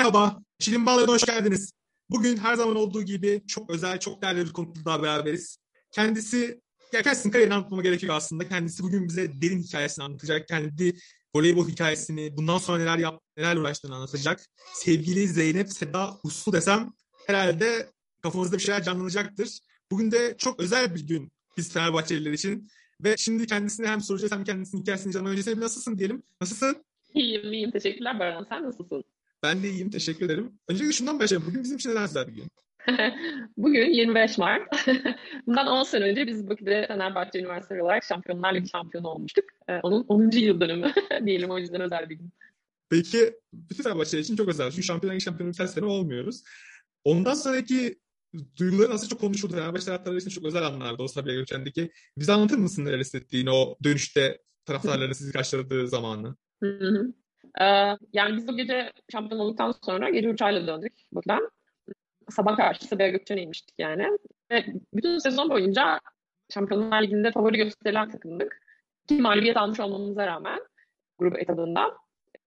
Merhaba, Şirin Bağları'na hoş geldiniz. Bugün her zaman olduğu gibi çok özel, çok değerli bir konukla daha beraberiz. Kendisi, ya kendisinin kariyerini anlatmama gerekiyor aslında. Kendisi bugün bize derin hikayesini anlatacak. Kendi voleybol hikayesini, bundan sonra neler yap, neler uğraştığını anlatacak. Sevgili Zeynep Seda Uslu desem herhalde kafamızda bir şeyler canlanacaktır. Bugün de çok özel bir gün biz Fenerbahçeliler için. Ve şimdi kendisine hem soracağız hem kendisinin hikayesini canlı öncesine nasılsın diyelim. Nasılsın? İyiyim, iyiyim. Teşekkürler Baran. Sen nasılsın? Ben de iyiyim. Teşekkür ederim. Öncelikle şundan başlayalım. Bugün bizim için neden özel bir gün? Bugün 25 Mart. Bundan 10 sene önce biz Bakü'de Fenerbahçe Üniversitesi olarak Şampiyonlar Ligi şampiyonu olmuştuk. Ee, onun 10. yıl dönümü diyelim o yüzden özel bir gün. Peki bütün Fenerbahçe için çok özel. Çünkü Şampiyonlar Ligi şampiyonu her sene olmuyoruz. Ondan sonraki duyguların aslında çok konuşuldu. Fenerbahçe taraftarları için çok özel anlardı o Sabiha Gökçen'deki. Bize anlatır mısın neler hissettiğini o dönüşte taraftarların sizi karşıladığı zamanı? Hı hı. Ee, yani biz o gece şampiyon olduktan sonra gece uçağıyla döndük buradan. Sabah karşı Sabiha Gökçen'e inmiştik yani. Ve bütün sezon boyunca Şampiyonlar Ligi'nde favori gösterilen takımdık. Ki mağlubiyet almış olmamıza rağmen grup etadından.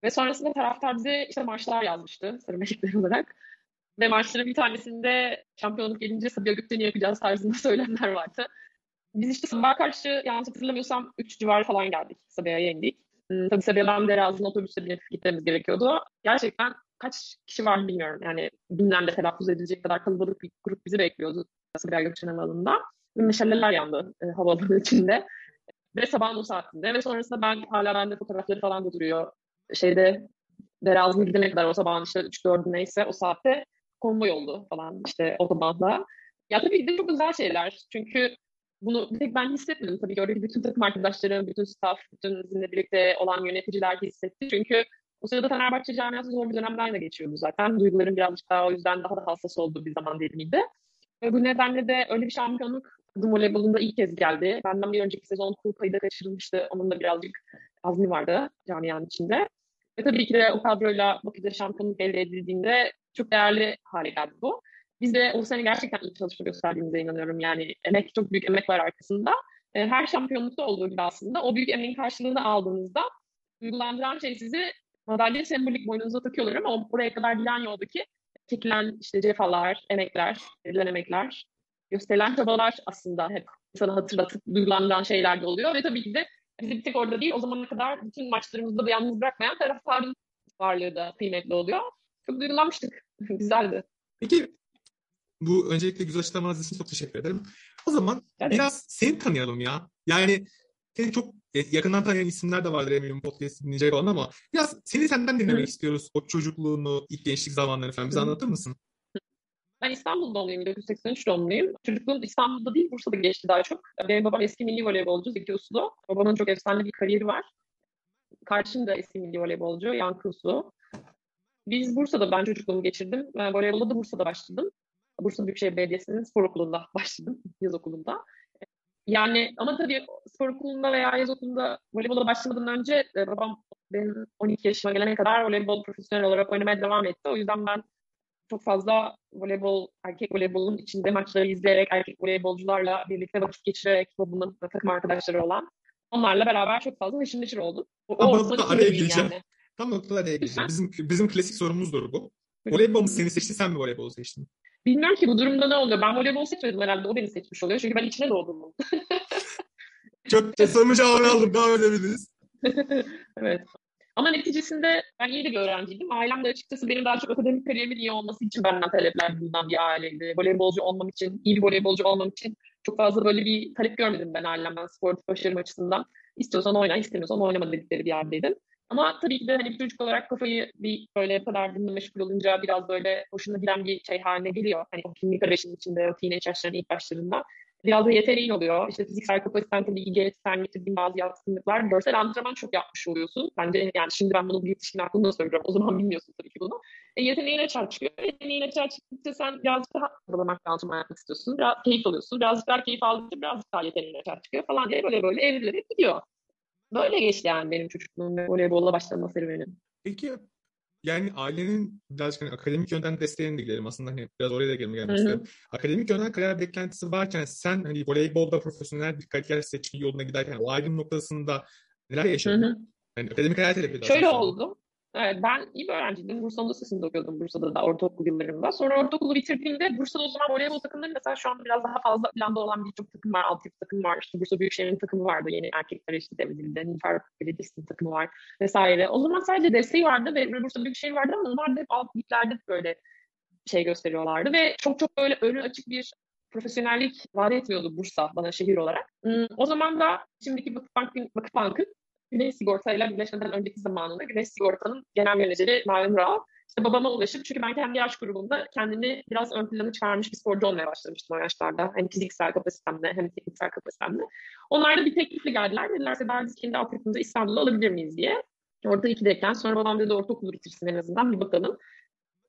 Ve sonrasında taraftar bize işte marşlar yazmıştı sarı melekler olarak. Ve maçların bir tanesinde şampiyonluk gelince Sabiha Gökçen'i yapacağız tarzında söylemler vardı. Biz işte sabah karşı yanlış hatırlamıyorsam 3 civarı falan geldik. Sabiha'ya indik. Tabii Sabiha'dan Deraz'ın otobüsle binip gitmemiz gerekiyordu. Gerçekten kaç kişi var bilmiyorum. Yani binlerle telaffuz edilecek kadar kalabalık bir grup bizi bekliyordu Sabiha Gökçen Havaalanı'nda. Meşaleler yandı e, havaalanı içinde. Ve sabahın o saatinde. Ve sonrasında ben hala bende fotoğrafları falan da duruyor. Şeyde Deraz'ın gidene kadar o sabahın işte 3-4 neyse o saatte konvoy oldu falan işte otobanda. Ya tabii de çok güzel şeyler. Çünkü bunu bir tek ben hissetmedim. Tabii ki oradaki bütün takım arkadaşlarım, bütün staff, bütün bizimle birlikte olan yöneticiler hissetti. Çünkü o sırada Fenerbahçe camiası zor bir dönemden de geçiyordu zaten. Duyguların birazcık daha o yüzden daha da hassas olduğu bir zaman dilimiydi. Ve bu nedenle de öyle bir şampiyonluk kadın voleybolunda ilk kez geldi. Benden bir önceki sezon kul payı da kaçırılmıştı. Onun da birazcık azmi vardı camianın içinde. Ve tabii ki de o kadroyla Bakü'de şampiyonluk elde edildiğinde çok değerli hale geldi bu. Biz de o sene gerçekten iyi çalışma gösterdiğimize inanıyorum. Yani emek, çok büyük emek var arkasında. E, her şampiyonlukta olduğu gibi aslında o büyük emeğin karşılığını aldığınızda duygulandıran şey sizi madalya sembolik boynunuza takıyorlar ama oraya kadar giden yoldaki çekilen işte cefalar, emekler, verilen emekler, gösterilen çabalar aslında hep sana hatırlatıp duygulandıran şeyler de oluyor ve tabii ki de bizi bir tek orada değil o zamana kadar bütün maçlarımızda da yalnız bırakmayan taraftarın varlığı da kıymetli oluyor. Çok duygulanmıştık. Güzeldi. Peki bu öncelikle güzel açıklamanız için çok teşekkür ederim. O zaman evet. biraz seni tanıyalım ya. Yani seni çok yakından tanıyan isimler de vardır eminim podcast dinleyecek olan ama biraz seni senden dinlemek Hı. istiyoruz. O çocukluğunu, ilk gençlik zamanlarını falan bize Hı. anlatır mısın? Ben İstanbul doğumluyum, 1983 doğumluyum. Çocukluğum İstanbul'da değil, Bursa'da geçti daha çok. Benim babam eski milli voleybolcu Zeki Uslu. Babamın çok efsane bir kariyeri var. Kardeşim de eski milli voleybolcu Yankı Uslu. Biz Bursa'da ben çocukluğumu geçirdim. Ben voleybolda da Bursa'da başladım. Bursa Büyükşehir Belediyesi'nin spor okulunda başladım, yaz okulunda. Yani ama tabii spor okulunda veya yaz okulunda voleybola başlamadan önce e, babam benim 12 yaşıma gelene kadar voleybol profesyonel olarak oynamaya devam etti. O yüzden ben çok fazla voleybol, erkek voleybolun içinde maçları izleyerek, erkek voleybolcularla birlikte vakit geçirerek, babamın takım arkadaşları olan onlarla beraber çok fazla haşır neşir oldum. O, Ama o araya gireceğim. Yani. Tam noktada araya gireceğim. Bizim, bizim klasik sorumuzdur bu. Voleybol mu seni seçti, sen mi voleybol seçtin? Bilmiyorum ki bu durumda ne oluyor. Ben voleybol seçmedim herhalde. O beni seçmiş oluyor. Çünkü ben içine doğdum. Çok sorunun cevabını aldım. Devam edebiliriz. evet. Ama neticesinde ben iyi de bir öğrenciydim. Ailem de açıkçası benim daha çok akademik kariyerimin iyi olması için benden talepler bulunan bir aileydi. Voleybolcu olmam için, iyi bir voleybolcu olmam için çok fazla böyle bir talep görmedim ben ailemden sportif başarım açısından. İstiyorsan oyna, istemiyorsan oynama dedikleri bir yerdeydim. Ama tabii ki de hani çocuk olarak kafayı bir böyle kadar bununla meşgul olunca biraz böyle hoşuna giden bir şey haline geliyor. Hani o kimlik arayışının içinde, o teenage yaşlarının ilk başlarında. Biraz da yeteneğin oluyor. İşte fiziksel kapasiten tabii iyi sen getirdiğin bazı yatkınlıklar. Görsel antrenman çok yapmış oluyorsun. Bence yani şimdi ben bunu bir yetişkin aklımda söylüyorum. O zaman bilmiyorsun tabii ki bunu. E, yeteneğine çarpıyor. Yeteneğine çarptıkça sen birazcık daha bulamak antrenman yapmak istiyorsun. Biraz keyif alıyorsun. Birazcık daha keyif aldıkça birazcık daha yeteneğine çarpıyor falan diye böyle böyle evrilerek gidiyor. Böyle geçti yani benim çocukluğum ve voleybolla başlama serüvenim. Peki yani ailenin birazcık hani akademik yönden desteğine de gidelim aslında hani biraz oraya da gelmek istiyorum. Akademik yönden kariyer beklentisi varken sen hani voleybolda profesyonel bir kariyer seçimi yoluna giderken o ayrım noktasında neler yaşadın? Hı hı. Yani akademik hayat hele Şöyle oldu. Ben iyi bir öğrenciydim. Bursa Anadolu okuyordum Bursa'da da ortaokul yıllarımda. Sonra ortaokulu bitirdiğimde Bursa'da o zaman voleybol takımları mesela şu an biraz daha fazla planda olan birçok takım var. Altyapı takım var. İşte Bursa Büyükşehir'in takımı vardı. Yeni erkekler işte devredildi. Nilüfer Belediyesi'nin takımı var vesaire. O zaman sadece desteği vardı ve Bursa Büyükşehir vardı ama onlar da hep alt liglerde böyle şey gösteriyorlardı ve çok çok böyle önü açık bir profesyonellik vaat etmiyordu Bursa bana şehir olarak. O zaman da şimdiki Vakıfbank'ın Vakıfbank'ın Güneş Sigorta ile birleşmeden önceki zamanında Güneş Sigorta'nın genel menajeri Naim Rao işte babama ulaşıp çünkü ben kendi yaş grubunda kendini biraz ön plana çıkarmış bir sporcu olmaya başlamıştım o yaşlarda. Hem fiziksel kapasitemle hem tekniksel kapasitemle. Onlar da bir teklifle geldiler. Dediler ki biz kendi altyapımızı İstanbul'da alabilir miyiz diye. Orada ikideyken sonra babam dedi ortaokulu bitirsin en azından bir bakalım.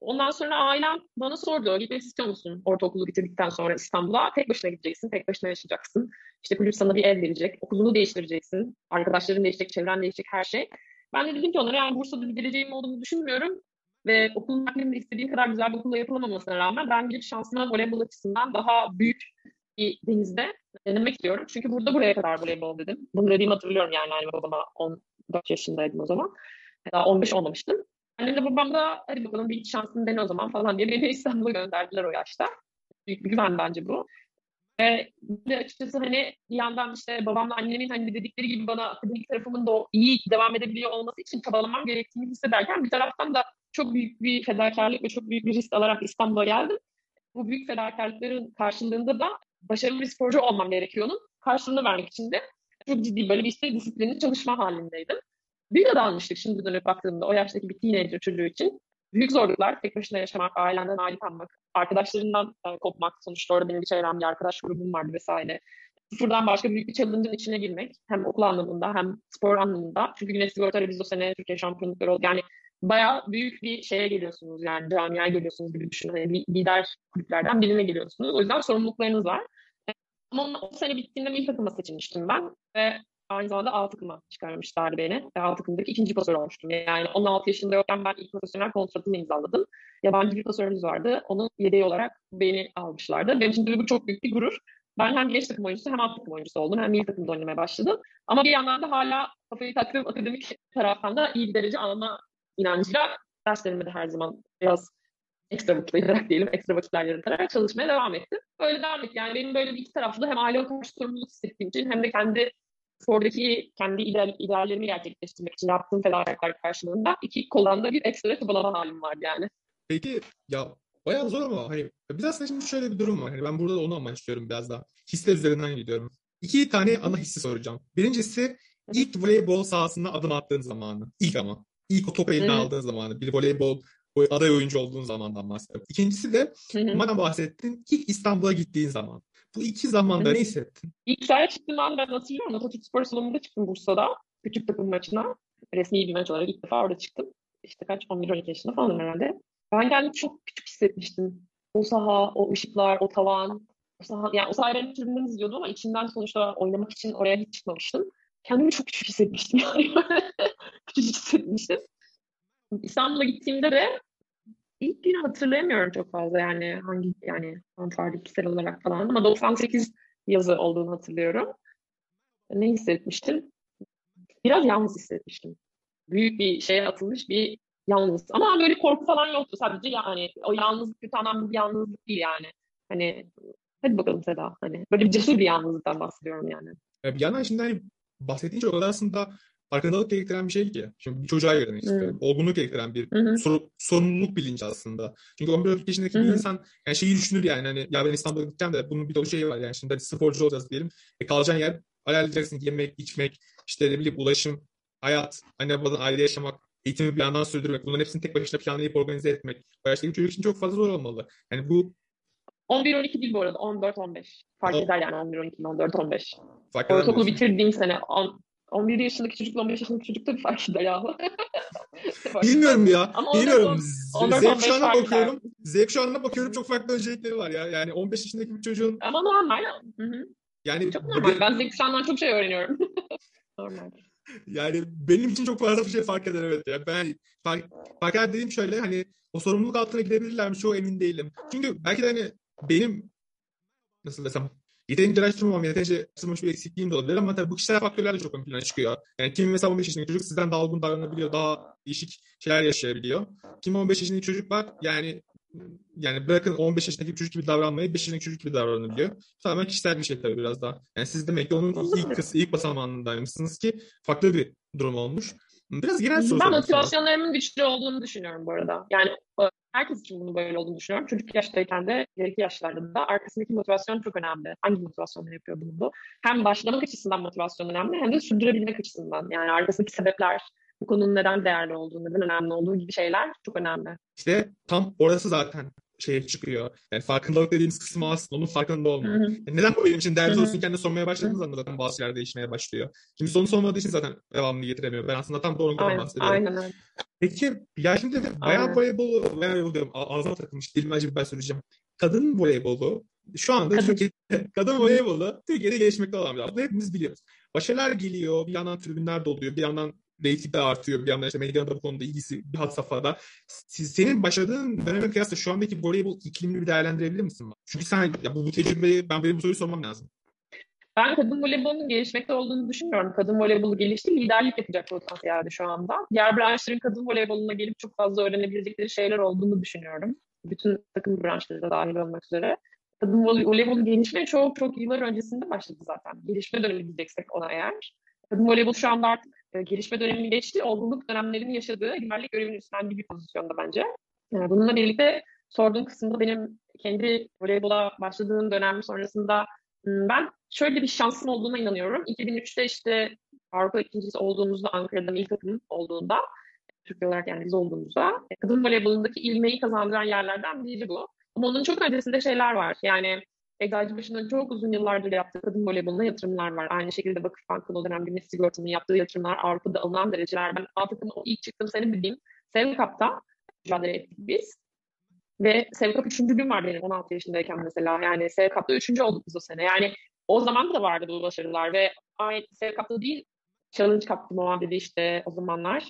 Ondan sonra ailem bana sordu. Gitmek istiyor musun ortaokulu bitirdikten sonra İstanbul'a? Tek başına gideceksin, tek başına yaşayacaksın. İşte kulüp sana bir ev verecek, okulunu değiştireceksin. Arkadaşların değişecek, çevren değişecek, her şey. Ben de dedim ki onlara yani Bursa'da bir geleceğim olduğunu düşünmüyorum. Ve okul naklimde istediğim kadar güzel bir okulla yapılamamasına rağmen ben bir şansıma voleybol açısından daha büyük bir denizde denemek istiyorum. Çünkü burada buraya kadar voleybol dedim. Bunu dediğimi hatırlıyorum yani anne babama 14 yaşındaydım o zaman. Daha 15 olmamıştım. Annemle babam da hadi bakalım bir şansını dene o zaman falan diye beni İstanbul'a gönderdiler o yaşta. Büyük bir güven bence bu. Ve de açıkçası hani bir yandan işte babamla annemin hani dedikleri gibi bana akademik tarafımın da iyi devam edebiliyor olması için çabalamam gerektiğini hissederken bir taraftan da çok büyük bir fedakarlık ve çok büyük bir risk alarak İstanbul'a geldim. Bu büyük fedakarlıkların karşılığında da başarılı bir sporcu olmam gerekiyordu. Karşılığını vermek için de çok ciddi böyle bir işte disiplinli çalışma halindeydim. Büyük adammıştık şimdi dönüp baktığımda o yaştaki bir teenager çocuğu için. Büyük zorluklar, tek başına yaşamak, ailenden ayrı kalmak, arkadaşlarından e, kopmak. Sonuçta orada benim bir çevrem, bir arkadaş grubum vardı vesaire. Sıfırdan başka büyük bir challenge'ın içine girmek. Hem okul anlamında hem spor anlamında. Çünkü Güneş Sigorta'yla biz o sene Türkiye şampiyonlukları oldu. Yani bayağı büyük bir şeye geliyorsunuz yani camiaya geliyorsunuz gibi düşünün. Yani lider kulüplerden birine geliyorsunuz. O yüzden sorumluluklarınız var. Ama o sene bittiğinde milli takıma seçilmiştim ben. Ve aynı zamanda A takıma çıkarmışlardı beni. Ve A takımdaki ikinci pasör olmuştum. Yani 16 yaşında yokken ben ilk profesyonel kontratımı imzaladım. Yabancı bir pasörümüz vardı. Onun yedeği olarak beni almışlardı. Benim için bu çok büyük bir gurur. Ben hem genç takım oyuncusu hem alt takım oyuncusu oldum. Hem milli takımda oynamaya başladım. Ama bir yandan da hala kafayı taktığım akademik taraftan da iyi bir derece alma inancıyla derslerime de her zaman biraz ekstra vakit ayırarak diyelim, ekstra vakitler yaratarak çalışmaya devam ettim. Böyle devam ettim. Yani benim böyle bir iki taraflı hem aile karşı sorumluluk hissettiğim için hem de kendi spordaki kendi ideal, ideallerimi gerçekleştirmek için yaptığım fedakarlıklar karşılığında iki kolanda bir ekstra çabalama halim vardı yani. Peki ya bayağı zor ama hani biz aslında şimdi şöyle bir durum var. Hani ben burada da onu amaçlıyorum biraz daha. Hisler üzerinden gidiyorum. İki tane ana hissi soracağım. Birincisi ilk voleybol sahasına adım attığın zamanı. İlk ama. İlk o topu eline aldığın zamanı. Bir voleybol aday oyuncu olduğun zamandan bahsediyorum. İkincisi de madem bahsettin ilk İstanbul'a gittiğin zaman. Bu iki zamanda ne hissettin? İlk sahaya çıktığım an ben hatırlıyorum. Atatürk Spor Salonu'nda çıktım Bursa'da. Küçük takım maçına. Resmi bir maç olarak ilk defa orada çıktım. İşte kaç 11-12 yaşında falan herhalde. Ben kendimi çok küçük hissetmiştim. O saha, o ışıklar, o tavan. O saha, yani o sahayı ben tribünden izliyordum ama içinden sonuçta oynamak için oraya hiç çıkmamıştım. Kendimi çok küçük hissetmiştim yani. küçük hissetmiştim. İstanbul'a gittiğimde de ilk günü hatırlayamıyorum çok fazla yani hangi yani fanfardikisel olarak falan ama 98 yazı olduğunu hatırlıyorum. Ne hissetmiştim? Biraz yalnız hissetmiştim. Büyük bir şeye atılmış bir yalnız. Ama böyle korku falan yoktu. Sadece yani o yalnızlık kötü anlamda bir yalnızlık değil yani. Hani hadi bakalım Seda. Hani böyle bir cesur bir yalnızlıktan bahsediyorum yani. Bir yandan şimdi hani bahsettiğin şey aslında farkındalık gerektiren bir şey ki. Şimdi bir çocuğa göre işte. Hmm. Olgunluk gerektiren bir hmm. sor, sorumluluk bilinci aslında. Çünkü 11 yaşındaki hmm. bir insan yani şeyi düşünür yani hani ya ben İstanbul'a gideceğim de bunun bir dolu şeyi var yani şimdi hadi sporcu olacağız diyelim. E kalacağın yer ayarlayacaksın yemek, içmek, işte ne bileyim ulaşım, hayat, anne babadan aile yaşamak, eğitimi bir yandan sürdürmek. Bunların hepsini tek başına planlayıp organize etmek. O yaştaki çocuk için çok fazla zor olmalı. Yani bu 11-12 değil bu arada. 14-15. Fark o... eder yani 11-12 14-15. Ortaokulu bitirdiğim sene 11 yaşındaki çocukla 15 yaşındaki çocuk da bir fark eder ya. Bilmiyorum ya. Ama Bilmiyorum. Kuşağına bakıyorum. Kuşağına bakıyorum çok farklı öncelikleri var ya. Yani 15 yaşındaki bir çocuğun. Ama normal. Hı-hı. Yani çok normal. Ben Z kuşağından çok şey öğreniyorum. normal. Yani benim için çok fazla bir şey fark eder evet. Yani ben fark, fark eder dediğim şöyle hani o sorumluluk altına gidebilirler mi? Çok emin değilim. Çünkü belki de hani benim nasıl desem yeterince araştırmamam, yeterince araştırmamış bir eksikliğim de olabilir ama tabii bu kişisel faktörler de çok ön plana çıkıyor. Yani kim mesela 15 yaşındaki çocuk sizden daha olgun davranabiliyor, daha değişik şeyler yaşayabiliyor. Kim 15 yaşındaki çocuk var yani yani bırakın 15 yaşındaki bir çocuk gibi davranmayı 5 yaşındaki çocuk gibi davranabiliyor. Tamamen kişisel bir şey tabii biraz daha. Yani siz demek ki onun ilk kıs, ilk basamağındaymışsınız ki farklı bir durum olmuş. Biraz genel soru Ben motivasyonlarımın güçlü olduğunu düşünüyorum bu arada. Yani herkes için bunun böyle olduğunu düşünüyorum. Çocuk yaştayken de ileriki yaşlarda da arkasındaki motivasyon çok önemli. Hangi motivasyonla yapıyor bunu bu? Hem başlamak açısından motivasyon önemli hem de sürdürebilmek açısından. Yani arkasındaki sebepler, bu konunun neden değerli olduğu, neden önemli olduğu gibi şeyler çok önemli. İşte tam orası zaten şeye çıkıyor. Yani farkındalık dediğimiz kısmı aslında onun farkında olmak. Yani neden bu benim için değerli olsun kendine sormaya başladığınız anda zaten bazı şeyler değişmeye başlıyor. Şimdi sonu sormadığı için zaten devamını getiremiyor. Ben aslında tam doğru aynen, bahsediyorum. Aynen öyle. Peki ya şimdi bayağı voleybol, voleybol diyorum ağzıma takılmış dilime acı ben söyleyeceğim. Kadın voleybolu şu anda kadın. Türkiye'de, kadın voleybolu Türkiye'de gelişmekte olan bir alan. Hepimiz biliyoruz. Başarılar geliyor, bir yandan tribünler doluyor, bir yandan reyting de artıyor. Bir yandan işte medyanın da bu konuda ilgisi bir hat safhada. Senin başladığın döneme kıyasla şu andaki voleybol iklimini bir değerlendirebilir misin? Çünkü sen ya bu, bu tecrübeyi ben benim bu soruyu sormam lazım. Ben kadın voleybolunun gelişmekte olduğunu düşünmüyorum. Kadın voleybolu gelişti, liderlik yapacak potansiyelde şu anda. Diğer branşların kadın voleyboluna gelip çok fazla öğrenebilecekleri şeyler olduğunu düşünüyorum. Bütün takım branşları da dahil olmak üzere. Kadın voleybolu gelişmeye çok çok yıllar öncesinde başladı zaten. Gelişme dönemi diyeceksek ona eğer. Kadın voleybol şu anda artık e, gelişme dönemini geçti. Olgunluk dönemlerini yaşadığı liderlik görevini üstlendiği bir pozisyonda bence. Yani bununla birlikte sorduğum kısımda benim kendi voleybola başladığım dönem sonrasında ben şöyle bir şansım olduğuna inanıyorum. 2003'te işte Avrupa ikincisi olduğumuzda Ankara'da milli takım olduğunda Türkiye olarak yani biz olduğumuzda e, kadın voleybolundaki ilmeği kazandıran yerlerden biri bu. Ama onun çok öncesinde şeyler var. Yani Eczacıbaşı'nın çok uzun yıllardır yaptığı kadın voleyboluna yatırımlar var. Aynı şekilde Vakıfbank'ın o dönem güneş sigortanın yaptığı yatırımlar Avrupa'da alınan dereceler. Ben Avrupa'nın ilk çıktığım sene bildiğim Sevkap'ta mücadele ettik biz. Ve Sevkap üçüncülüğüm var benim 16 yaşındayken mesela. Yani Sevkap'ta üçüncü olduk biz o sene. Yani o zaman da vardı bu başarılar ve aynı Sevkap'ta değil Challenge Cup muhabbeti işte o zamanlar.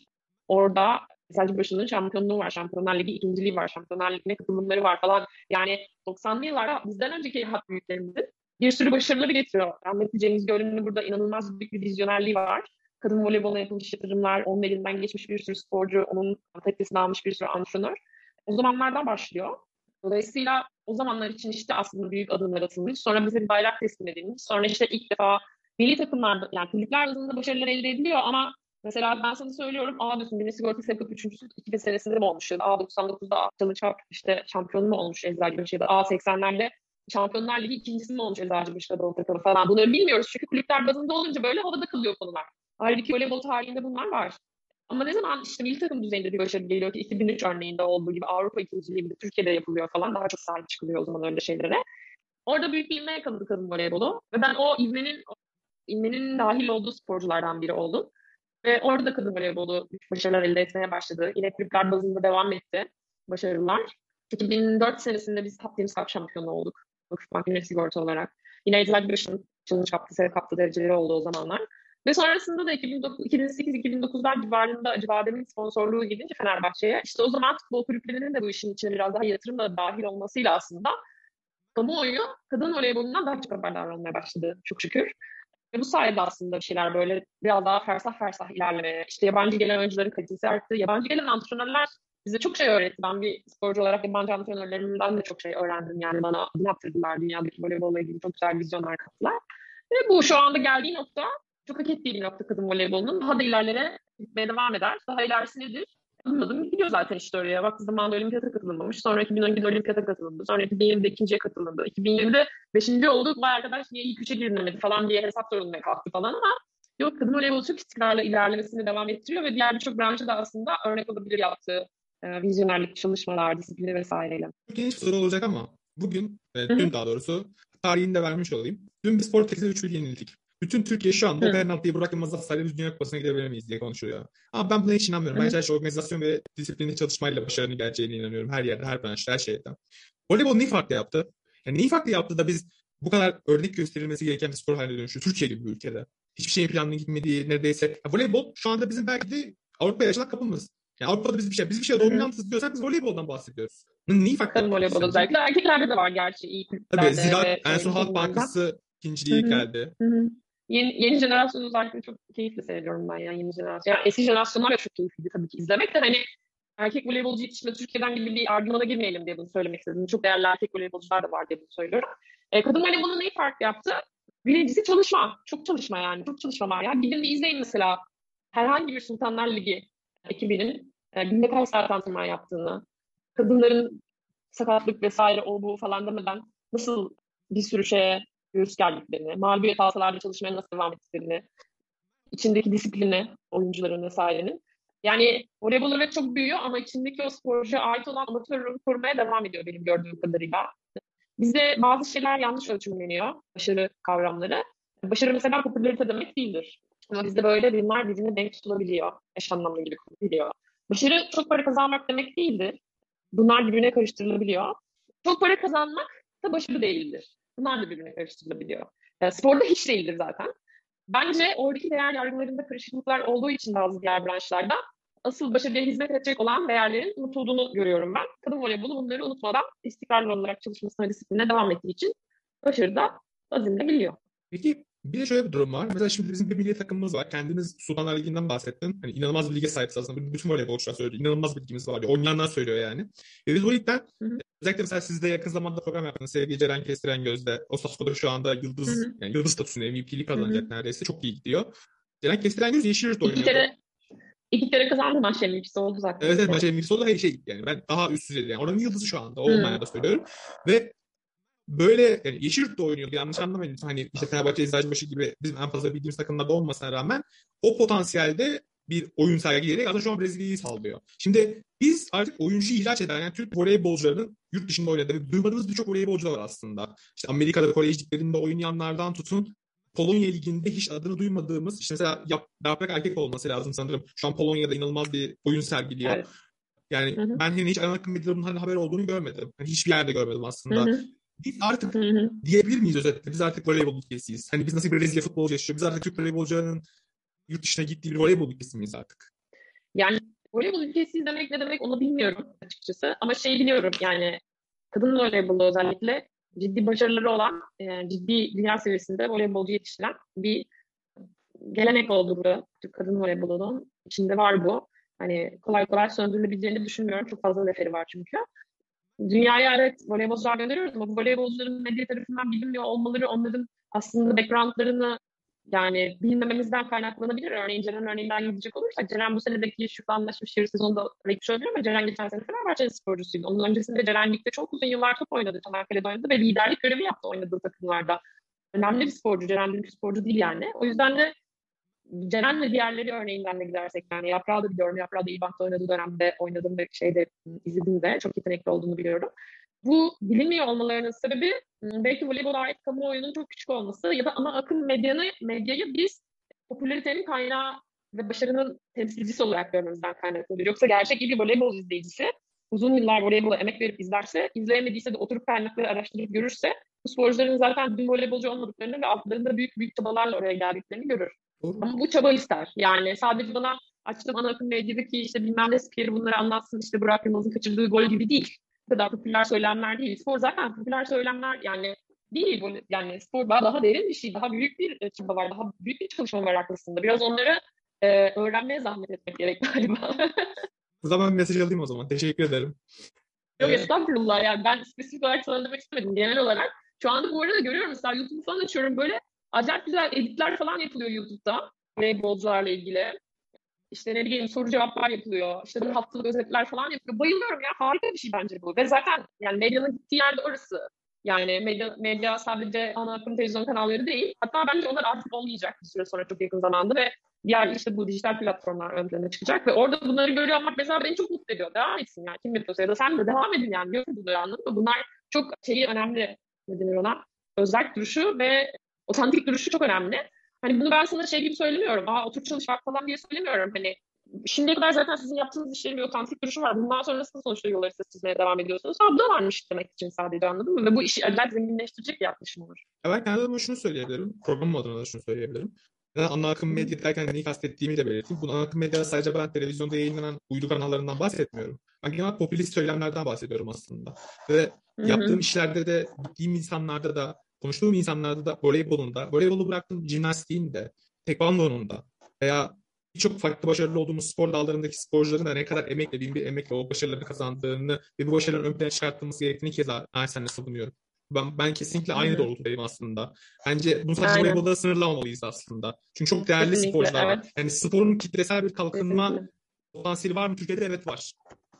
Orada Eczacıbaşı'nın şampiyonluğu var. Şampiyonlar Ligi ikinciliği var. Şampiyonlar Ligi'ne katılımları var falan. Yani 90'lı yıllarda bizden önceki hat büyüklerimizin bir sürü başarıları getiriyor. Rahmetli Cengiz Gölü'nün burada inanılmaz büyük bir vizyonerliği var. Kadın voleyboluna yapılmış yatırımlar, onun elinden geçmiş bir sürü sporcu, onun tepkisini almış bir sürü antrenör. O zamanlardan başlıyor. Dolayısıyla o zamanlar için işte aslında büyük adımlar atılmış. Sonra bize bir bayrak teslim edilmiş. Sonra işte ilk defa milli takımlarda, yani kulüpler bazında başarılar elde ediliyor ama Mesela ben sana söylüyorum A diyorsun Birisi Sigorta Yapıp 3. 2000 senesinde mi olmuş? A99'da Çalı Çap işte şampiyonu mu olmuş Eczacıbaşı'da? A80'lerde Şampiyonlar Ligi ikincisi mi olmuş Eczacıbaşı'da Doğu falan. Bunları bilmiyoruz çünkü kulüpler bazında olunca böyle havada kalıyor konular. Halbuki voleybol tarihinde bunlar var. Ama ne zaman işte milli takım düzeyinde bir başarı geliyor ki 2003 örneğinde olduğu gibi Avrupa ikinciliği de Türkiye'de yapılıyor falan daha çok sahip çıkılıyor o zaman öyle şeylere. Orada büyük bir ivme yakaladı kadın voleybolu ve ben o ivmenin ivmenin dahil olduğu sporculardan biri oldum. Ve orada da kadın voleybolu başarılar elde etmeye başladı. Yine kulüpler bazında devam etti başarılar. 2004 senesinde biz Top Teams Cup şampiyonu olduk. Vakıfbank Güneş Sigorta olarak. Yine Eczacıbaşı'nın challenge kaptı, seri kaptı dereceleri oldu o zamanlar. Ve sonrasında da 2008-2009'lar civarında Acıbadem'in sponsorluğu gidince Fenerbahçe'ye işte o zaman futbol kulüplerinin de bu işin içine biraz daha yatırımla dahil olmasıyla aslında kamuoyu kadın voleybolundan daha çok haberdar olmaya başladı çok şükür. Ve bu sayede aslında bir şeyler böyle biraz daha fersah fersah ilerlemeye, işte yabancı gelen oyuncuların kalitesi arttı. Yabancı gelen antrenörler bize çok şey öğretti. Ben bir sporcu olarak yabancı antrenörlerimden de çok şey öğrendim. Yani bana adım yaptırdılar. Dünyadaki voleybolla ilgili çok güzel vizyonlar kattılar. Ve bu şu anda geldiği nokta çok hak ettiği bir nokta kadın voleybolunun. Daha da ilerlere gitmeye devam eder. Daha ilerisi nedir? Adım gidiyor zaten işte oraya. Baktığı zaman da olimpiyata katılmamış. Sonra 2012'de olimpiyata katılındı. Sonra 2020'de ikinciye katılındı. 2020'de beşinci oldu. Vay arkadaş niye ilk üçe girilmedi falan diye hesap sorulmaya kalktı falan ama yok kadın voleybolu çok istikrarlı ilerlemesini devam ettiriyor ve diğer birçok branşa da aslında örnek olabilir yaptığı e, vizyonerlik çalışmalar, disiplini vesaireyle. Bir soru olacak ama bugün, e, dün daha doğrusu tarihini de vermiş olayım. Dün bir spor tekniği 3 yenildik. Bütün Türkiye şu anda penaltıyı Burak Yılmaz'a sadece biz Dünya Kupası'na gidebilir miyiz diye konuşuyor. Ama ben buna hiç inanmıyorum. Ben sadece organizasyon ve disiplinli çalışmayla başarının geleceğine inanıyorum. Her yerde, her branşta, her şeyde. Voleybol neyi farklı yaptı? Yani neyi farklı yaptı da biz bu kadar örnek gösterilmesi gereken bir spor haline dönüştü Türkiye gibi bir ülkede. Hiçbir şeyin planlı gitmediği neredeyse. Ya, voleybol şu anda bizim belki de Avrupa'ya açılan kapımız. Yani Avrupa'da biz bir şey, biz bir şey dominantız diyorsak biz voleyboldan bahsediyoruz. Neyi fark Kadın voleybol özellikle. Erkeklerde de var gerçi iyi. Tabii Ziraat en son Halk Bankası ikinciliği geldi. Hı hı. Yeni, yeni jenerasyon özellikle çok keyifli seyrediyorum ben yani yeni jenerasyon. Yani eski jenerasyonlar da çok keyifliydi tabii ki izlemek de hani erkek voleybolcu yetişme Türkiye'den gibi bir argümana girmeyelim diye bunu söylemek istedim. Çok değerli erkek voleybolcular da var diye bunu söylüyorum. E, kadın voleybolun neyi farklı yaptı? Birincisi çalışma. Çok çalışma yani. Çok çalışma var. Yani gidin bir izleyin mesela herhangi bir Sultanlar Ligi ekibinin e, günde kaç saat antrenman yaptığını, kadınların sakatlık vesaire o bu falan demeden nasıl bir sürü şeye gerdiklerini, mağlubiyet alsalarda çalışmaya nasıl devam ettiklerini, içindeki disiplini oyuncuların vesairenin. Yani voleybol evet çok büyüyor ama içindeki o sporcuya ait olan amatör korumaya devam ediyor benim gördüğüm kadarıyla. Bizde bazı şeyler yanlış ölçümleniyor, başarı kavramları. Başarı mesela popülarite demek değildir. Ama bizde böyle bunlar birbirine denk tutulabiliyor, eş anlamlı gibi kurulabiliyor. Başarı çok para kazanmak demek değildir. Bunlar birbirine karıştırılabiliyor. Çok para kazanmak da başarı değildir. Bunlar da birbirine karıştırılabiliyor. Yani sporda hiç değildir zaten. Bence oradaki değer yargılarında karışıklıklar olduğu için bazı diğer branşlarda asıl başarıya hizmet edecek olan değerlerin unutulduğunu görüyorum ben. Kadın voleybolu bunları unutmadan istikrarlı olarak çalışmasına, disipline devam ettiği için başarıda azimlebiliyor. Peki bir de şöyle bir durum var. Mesela şimdi bizim bir milli takımımız var. Kendiniz Sultanlar Ligi'nden bahsettin. Hani inanılmaz bir lige sahibiz aslında. Bütün voleybolcular söylüyor. İnanılmaz bilgimiz var. Oynayanlar söylüyor yani. Ve biz bu ligden özellikle mesela siz de yakın zamanda program yaptınız. Sevgili Ceren Kestiren Gözde. O Sassuolo'da şu anda yıldız, hı hı. yani yıldız statüsünde MVP'lik kazanacak hı neredeyse. Çok iyi gidiyor. Ceren Kestiren Göz Yeşilyurt oynuyor. İki kere, iki kere kazandı maç MVP'si oldu zaten. Evet evet maç MVP'si oldu. Her şey yani ben daha üst düzeyde yani. Oranın yıldızı şu anda. O olmaya da söylüyorum. Ve böyle yani Yeşilyurt'ta oynuyordu yanlış anlamayın. Hani işte Fenerbahçe Eczacıbaşı gibi bizim en fazla bildiğimiz takımlarda olmasına rağmen o potansiyelde bir oyun sergileyerek aslında şu an Brezilya'yı sallıyor. Şimdi biz artık oyuncu ihraç eden yani Türk voleybolcuların yurt dışında oynadığı duymadığımız birçok voleybolcu var aslında. İşte Amerika'da kolejliklerinde oynayanlardan tutun Polonya Ligi'nde hiç adını duymadığımız işte mesela yap, Yaprak Erkek olması lazım sanırım. Şu an Polonya'da inanılmaz bir oyun sergiliyor. Evet. Yani hı hı. ben hiç ana akım medyada bunun haber olduğunu görmedim. Yani hiçbir yerde görmedim aslında. Hı hı. Biz artık diyebilir miyiz özetle? Biz artık voleybol ülkesiyiz. Hani biz nasıl Brezilya futbolcu yaşıyor? Biz artık Türk voleybolcularının yurt dışına gittiği bir voleybol ülkesi miyiz artık? Yani voleybol ülkesiyiz demek ne demek onu bilmiyorum açıkçası. Ama şey biliyorum yani kadın voleybolda özellikle ciddi başarıları olan, e, ciddi dünya seviyesinde voleybolcu yetiştiren bir gelenek oldu bu. Türk kadın voleybolunun içinde var bu. Hani kolay kolay söndürülebileceğini düşünmüyorum. Çok fazla neferi var çünkü dünyaya evet voleybolcular gönderiyoruz ama bu voleybolcuların medya tarafından bilinmiyor olmaları onların aslında backgroundlarını yani bilmememizden kaynaklanabilir. Örneğin Ceren örneğinden gidecek olursak Ceren bu senedeki şutla anlaşmış yarı sezonda belki söylüyorum ama Ceren geçen sene Fenerbahçe sporcusuydu. Onun öncesinde Ceren Lig'de çok uzun yıllar top oynadı. Çanakkale'de oynadı ve liderlik görevi yaptı oynadığı takımlarda. Önemli bir sporcu. Ceren bir sporcu değil yani. O yüzden de Ceren ve diğerleri örneğinden de gidersek yani Yaprağı da biliyorum. Yaprağı da İBAN'da oynadığı dönemde oynadım ve şeyde izledim de çok yetenekli olduğunu biliyorum. Bu bilinmiyor olmalarının sebebi belki voleybola ait kamuoyunun çok küçük olması ya da ana akım medyanı, medyayı biz popülaritenin kaynağı ve başarının temsilcisi olarak görmemizden kaynaklanıyor. Yoksa gerçek iyi bir voleybol izleyicisi uzun yıllar voleybola emek verip izlerse, izleyemediyse de oturup kaynakları araştırıp görürse bu sporcuların zaten dün voleybolcu olmadıklarını ve altlarında büyük büyük çabalarla oraya geldiklerini görür. Ama bu çaba ister. Yani sadece bana açtım ana akım medyadaki işte bilmem ne spikeri bunları anlatsın işte Burak Yılmaz'ın kaçırdığı gol gibi değil. Bu kadar popüler söylemler değil. Spor zaten popüler söylemler yani değil. Bu, yani spor daha, daha derin bir şey. Daha büyük bir e, çaba var. Daha büyük bir çalışma var arkasında. Biraz onları e, öğrenmeye zahmet etmek gerek galiba. o zaman mesaj alayım o zaman. Teşekkür ederim. Yok ee... estağfurullah. Yani ben spesifik olarak sana demek istemedim. Genel olarak. Şu anda bu arada görüyorum mesela YouTube falan açıyorum böyle acayip güzel editler falan yapılıyor YouTube'da. Voleybolcularla ilgili. İşte ne bileyim soru cevaplar yapılıyor. İşte bir haftalık özetler falan yapılıyor. Bayılıyorum ya. Harika bir şey bence bu. Ve zaten yani medyanın gittiği yerde orası. Yani medya, medya sadece ana akım televizyon kanalları değil. Hatta bence onlar artık olmayacak bir süre sonra çok yakın zamanda ve diğer işte bu dijital platformlar ön plana çıkacak ve orada bunları görüyor olmak mesela beni çok mutlu ediyor. Devam etsin yani kim yapıyorsa ya da sen de devam edin yani görün bunları anladın mı? Bunlar çok şeyi önemli ne denir ona özel duruşu ve otantik duruşu çok önemli. Hani bunu ben sana şey gibi söylemiyorum. Aa otur çalış bak falan diye söylemiyorum. Hani şimdiye kadar zaten sizin yaptığınız işlerin bir otantik duruşu var. Bundan sonra nasıl sonuçta yolları siz çizmeye devam ediyorsunuz? Ha bu da varmış demek için sadece anladın mı? Ve bu işi acayip zenginleştirecek bir yaklaşım olur. Ya ben kendi adıma şunu söyleyebilirim. Programım adına da şunu söyleyebilirim. Ben ana akım medya derken neyi kastettiğimi de belirteyim. Bu ana akım medya sadece ben televizyonda yayınlanan uydu kanallarından bahsetmiyorum. Ben genel popülist söylemlerden bahsediyorum aslında. Ve Hı-hı. yaptığım işlerde de, gittiğim insanlarda da, konuştuğum insanlarda da voleybolunda, voleybolu bıraktım jimnastiğin de, tekvandonun da veya birçok farklı başarılı olduğumuz spor dallarındaki sporcuların da ne kadar emekle, bin bir emekle o başarıları kazandığını ve bu başarıların ön plana çıkartılması gerektiğini kez naçizane savunuyorum. Ben, ben kesinlikle aynı Aynen. doğrultudayım aslında. Bence bunu sadece voleybolda sınırlamamalıyız aslında. Çünkü çok değerli Kesinlikle, sporcular evet. var. Yani sporun kitlesel bir kalkınma Kesinlikle. potansiyeli var mı Türkiye'de? Evet var.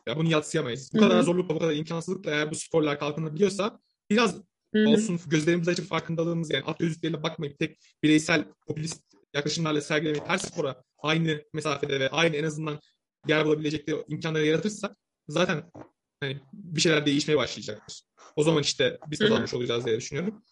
Ya bunu yatsıyamayız. Bu Hı-hı. kadar zorlukla, bu kadar imkansızlıkla eğer bu sporlar kalkınabiliyorsa biraz Hı-hı. olsun gözlerimizi açıp farkındalığımız yani at gözlükleriyle bakmayıp tek bireysel popülist yaklaşımlarla sergilemeyip her spora aynı mesafede ve aynı en azından yer bulabilecekleri imkanları yaratırsak zaten hani bir şeyler değişmeye başlayacaktır. O zaman işte biz kazanmış olacağız diye düşünüyorum.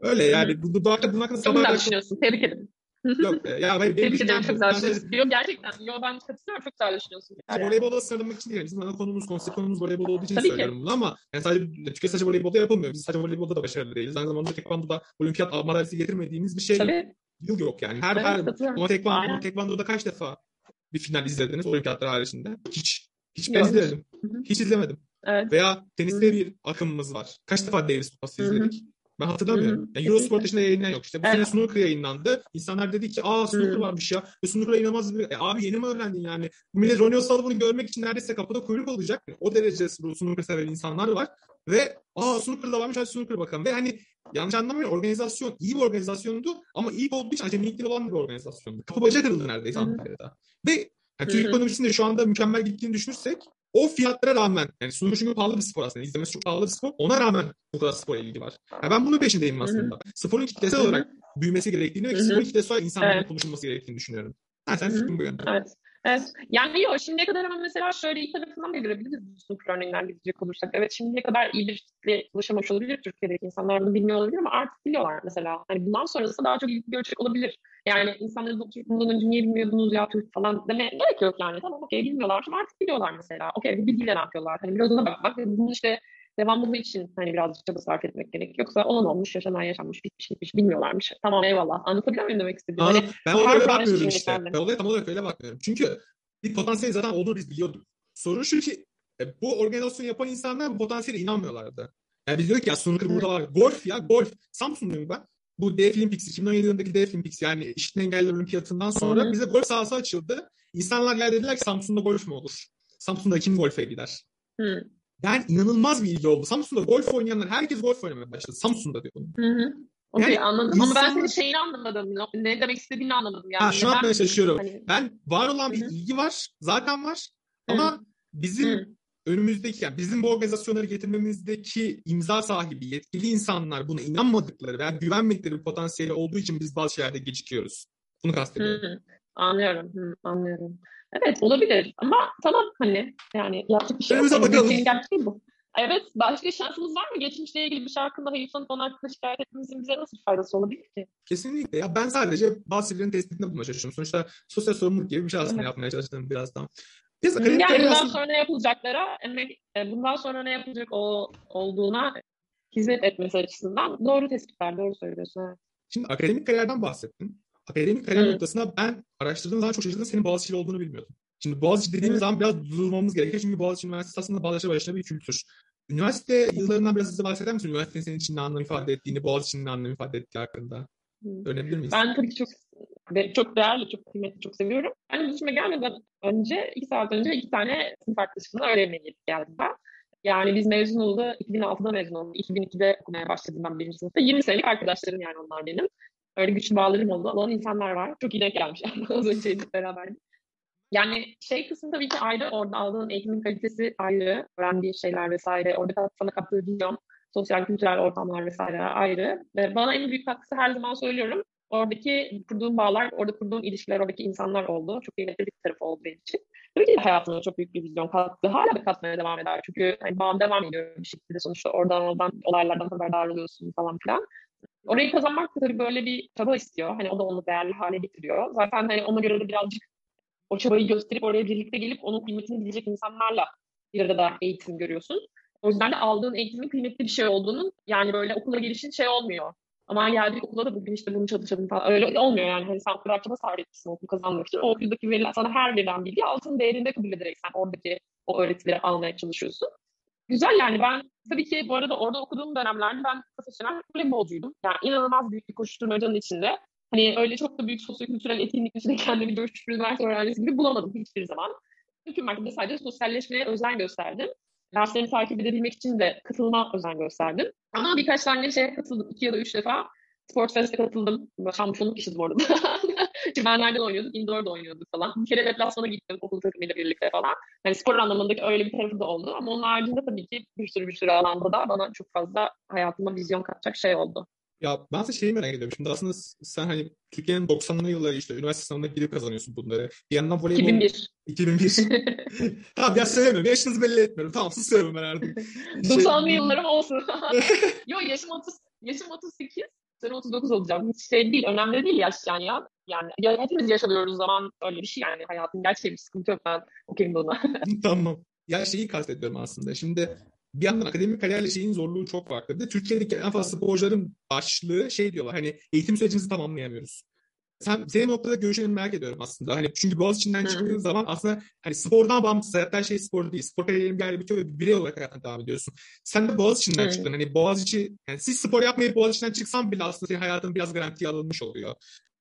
Öyle yani bu, bu, bu hakkında bunun hakkında Çok güzel düşünüyorsun. Tebrik ederim. Yok e, ya ben Tebrik ederim çok güzel düşünüyorsun. Yok gerçekten. Yok ben katılıyorum çok güzel düşünüyorsun. Yani. Voleybola sınırlamak için değil. Bizim ana konumuz, konsept konumuz voleybol olduğu için Tabii söylüyorum ki. bunu ama yani sadece Türkiye sadece voleybolda yapılmıyor. Biz sadece voleybolda da başarılı değiliz. Aynı zamanda tekvandoda olimpiyat madalyası getirmediğimiz bir şey Tabii. yıl yok yani. Her evet, her ama tekvando, tekvandoda kaç defa bir final izlediniz olimpiyatlar haricinde? Hiç. Hiç ben izlemedim. Hiç izlemedim. Evet. Veya teniste bir akımımız var. Kaç defa Davis Kupası izledik? Ben hatırlamıyorum. Yani Eurosport dışında yayınlayan yok. İşte bu evet. sene snooker yayınlandı. İnsanlar dedi ki aa snooker varmış ya. Ve snooker'a inanılmaz bir... E, abi yeni mi öğrendin yani? Bu millet Ronnie O'Sullivan'ı görmek için neredeyse kapıda kuyruk olacak. O derece bu snooker seven insanlar var. Ve aa snooker da varmış hadi snooker bakalım. Ve hani yanlış anlamayın organizasyon iyi bir organizasyondu ama iyi olduğu için acemilikleri olan bir organizasyondu. Kapı baca kırıldı neredeyse Antalya'da. Ve yani Türk ekonomisinde şu anda mükemmel gittiğini düşünürsek o fiyatlara rağmen yani sunumu çünkü pahalı bir spor aslında. İzlemesi çok pahalı bir spor. Ona rağmen bu kadar spor ilgi var. Yani ben bunun peşindeyim aslında. Hı-hı. Sporun kitlesel Hı-hı. olarak büyümesi gerektiğini ve sporun kitlesi olarak insanların evet. konuşulması gerektiğini düşünüyorum. Ha, sen fikrin bu yönde. Evet. Evet. Yani yok şimdiye kadar ama mesela şöyle iki tarafından da görebiliriz bu snooker örneğinden gidecek olursak. Evet şimdiye kadar iyi bir kitle ulaşamamış olabilir Türkiye'deki insanlar bunu bilmiyor olabilir ama artık biliyorlar mesela. Hani bundan sonrası daha çok ilgi görecek olabilir. Yani insanların oturup bundan önce niye bilmiyordunuz ya Türk falan deme gerek yok yani. Tamam okey bilmiyorlar ama artık biliyorlar mesela. Okey bir bilgiyle ne yapıyorlar? Hani biraz ona bakmak ve bunun işte devamlılığı için hani birazcık çaba sarf etmek gerek. Yoksa olan olmuş, yaşanan yaşanmış, bitmiş gitmiş, bilmiyorlarmış. Tamam eyvallah. Anlatabiliyor muyum demek istediğim? Hani, ben olaya öyle bakmıyorum işte. Ben olaya tam olarak öyle bakmıyorum. Çünkü bir potansiyel zaten olduğunu biz biliyorduk. Sorun şu ki e, bu organizasyonu yapan insanlar bu potansiyele inanmıyorlardı. Yani biz diyorduk ya snooker burada var. Golf ya golf. Samsun'dayım ben. Bu Deaf Olympics 2017 yılındaki Deaf Olympics yani işitme engelliler olimpiyatından sonra Hı. bize golf sahası açıldı. İnsanlar geldi dediler ki Samsun'da golf mu olur? Samsun'da kim golfe gider? Hı. Yani inanılmaz bir ilgi oldu. Samsun'da golf oynayanlar herkes golf oynamaya başladı. Samsun'da diyor. Hı hı. Okay, yani anladım. Insan... Ama ben senin şeyini anlamadım. Ne demek istediğini anlamadım. Yani. Ha, şu an ben çalışıyorum. Hani... Ben var olan bir Hı-hı. ilgi var. Zaten var. Hı-hı. Ama bizim Hı-hı. Önümüzdeki yani bizim bu organizasyonları getirmemizdeki imza sahibi yetkili insanlar buna inanmadıkları veya güvenmedikleri bir potansiyeli olduğu için biz bazı şeylerde gecikiyoruz. Bunu kastediyorum. Hı-hı. Anlıyorum. Hı, anlıyorum. Evet olabilir ama tamam hani yani yapacak bir şey yok. Bakalım. Gerçeği bu. Evet, başka şansımız var mı? Geçmişle ilgili bir şarkında hayıflanıp onun hakkında şikayet etmemizin bize nasıl faydası olabilir ki? Kesinlikle. Ya ben sadece bazı şeylerin tespitini bulmaya çalışıyorum. Sonuçta sosyal sorumluluk gibi bir şey aslında evet. yapmaya çalıştım birazdan. Biz yani bundan aslında... sonra ne yapılacaklara, e, bundan sonra ne yapılacak o, olduğuna hizmet etmesi açısından doğru tespitler, doğru söylüyorsun. Evet. Şimdi akademik kariyerden bahsettin. Akademik kariyer Hı. noktasında ben araştırdığım zaman çok şaşırdım. Senin Boğaziçi'li olduğunu bilmiyordum. Şimdi Boğaziçi dediğimiz zaman biraz durmamız gerekiyor. Çünkü Boğaziçi Üniversitesi aslında Bağdaş'a başına bir kültür. Üniversite yıllarından biraz hızlı bahseder misin? Üniversitenin senin için ne anlam ifade ettiğini, Boğaziçi'nin ne anlam ifade ettiği hakkında. Öğrenebilir miyiz? Ben tabii ki çok çok değerli, çok kıymetli, çok seviyorum. Ben Boğaziçi'ne gelmeden önce, iki saat önce iki tane sınıf arkadaşımla öğrenmeye geldim ben. Yani biz mezun oldu, 2006'da mezun oldum. 2002'de okumaya başladım ben birinci sınıfta. 20 senelik arkadaşlarım yani onlar benim. Öyle güçlü bağlarım oldu. Olan insanlar var. Çok iyi denk gelmiş. Az önce beraberdik. Yani şey kısmı tabii ki ayrı. Orada aldığın eğitimin kalitesi ayrı. Öğrendiği şeyler vesaire. Orada sana kattığı vizyon, sosyal kültürel ortamlar vesaire ayrı. Ve bana en büyük katkısı her zaman söylüyorum. Oradaki kurduğum bağlar, orada kurduğum ilişkiler, oradaki insanlar oldu. Çok kıymetli bir tarafı oldu benim için. Tabii ki hayatıma çok büyük bir vizyon kattı. Hala da katmaya devam eder. Çünkü hani bağım devam ediyor bir şekilde. Sonuçta oradan oradan olaylardan haberdar oluyorsun falan filan. Orayı kazanmak da tabii böyle bir çaba istiyor. Hani o da onu değerli hale getiriyor. Zaten hani ona göre de birazcık o çabayı gösterip oraya birlikte gelip onun kıymetini bilecek insanlarla bir arada eğitim görüyorsun. O yüzden de aldığın eğitimin kıymetli bir şey olduğunun yani böyle okula gelişin şey olmuyor. Ama geldik okula da bugün işte bunu çalışalım falan. Öyle olmuyor yani. Hani sen kadar çaba sarf etmişsin okulu kazanmak için. O okuldaki verilen, sana her verilen bilgi altın değerinde kabul ederek sen oradaki o öğretileri almaya çalışıyorsun. Güzel yani ben tabii ki bu arada orada okuduğum dönemlerde ben profesyonel voleybolcuydum. Yani inanılmaz büyük bir koşturmacanın içinde. Hani öyle çok da büyük sosyokültürel etkinlik içinde kendimi görüşmüş üniversite öğrencisi gibi bulamadım hiçbir zaman. Çünkü üniversitede sadece sosyalleşmeye özen gösterdim. Derslerini takip edebilmek için de katılma özen gösterdim. Ama birkaç tane şey katıldım. iki ya da üç defa Sportfest'e katıldım. Şampiyonluk işi bu arada. Çimenlerden oynuyorduk, indoor'da oynuyorduk falan. Bir kere deplasmana gittim okul takımıyla birlikte falan. Yani spor anlamındaki öyle bir tarafı da oldu. Ama onun haricinde tabii ki bir sürü bir sürü alanda da bana çok fazla hayatıma vizyon katacak şey oldu. Ya ben de şeyi merak ediyorum. Şimdi aslında sen hani Türkiye'nin 90'lı yılları işte üniversite sınavına girip kazanıyorsun bunları. Bir yandan voleybol... 2001. 2001. tamam ya söylemiyorum. Yaşınızı belli etmiyorum. Tamam söyleyin ben artık. 90'lı şey... yıllarım olsun. Yo yaşım 30, yaşım 38. Sene 39 olacağım. Hiç şey değil. Önemli değil yaş yani ya. Yani ya hepimiz yaşanıyoruz zaman öyle bir şey yani. Hayatın gerçeği bir sıkıntı yok. Ben okuyayım buna. tamam. Ya şeyi kastediyorum aslında. Şimdi bir yandan akademik kariyerle şeyin zorluğu çok farklı. Bir de Türkiye'deki en fazla sporcuların başlığı şey diyorlar hani eğitim sürecimizi tamamlayamıyoruz. Sen senin noktada görüşlerini merak ediyorum aslında. Hani çünkü Boğaz içinden çıktığın zaman aslında hani spordan bağımsız hayatta şey spor değil. Spor kariyerin bir bitiyor ve bir birey olarak hayatına devam ediyorsun. Sen de Boğaz içinden çıktın. Hani Boğaz içi yani siz spor yapmayıp Boğaz içinden çıksan bile aslında senin hayatın biraz garantiye alınmış oluyor.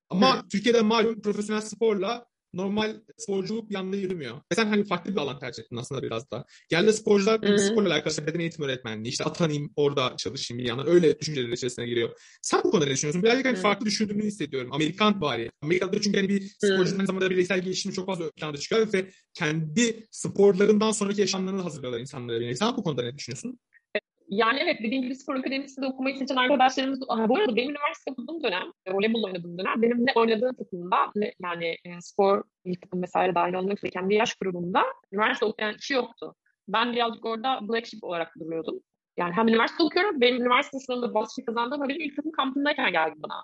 Ama Türkiye'de malum profesyonel sporla normal sporculuk anda yürümüyor. Ve sen hani farklı bir alan tercih ettin aslında biraz da. Geldi sporcular hmm. sporla alakalı beden eğitim öğretmenliği, işte atanayım orada çalışayım bir yandan öyle düşünceler içerisine giriyor. Sen bu konuda ne düşünüyorsun? Birazcık hani hmm. farklı düşündüğünü hissediyorum. Amerikan bari. Amerika'da çünkü hani bir sporcunun aynı zamanda bireysel gelişimi çok fazla planda çıkıyor ve kendi sporlarından sonraki yaşamlarını hazırlıyorlar insanlara. Sen bu konuda ne düşünüyorsun? Yani evet dediğim gibi spor akademisinde okumayı seçen arkadaşlarımız bu arada benim üniversite okuduğum dönem, voleybol oynadığım dönem benim ne oynadığım takımda ne, yani e, spor takım vesaire dahil olmak üzere kendi yaş grubumda üniversite okuyan kişi yoktu. Ben birazcık orada black sheep olarak duruyordum. Yani hem üniversite okuyorum, benim üniversite sınavında Boğaziçi kazandığım benim ilk takım kampındayken geldi bana.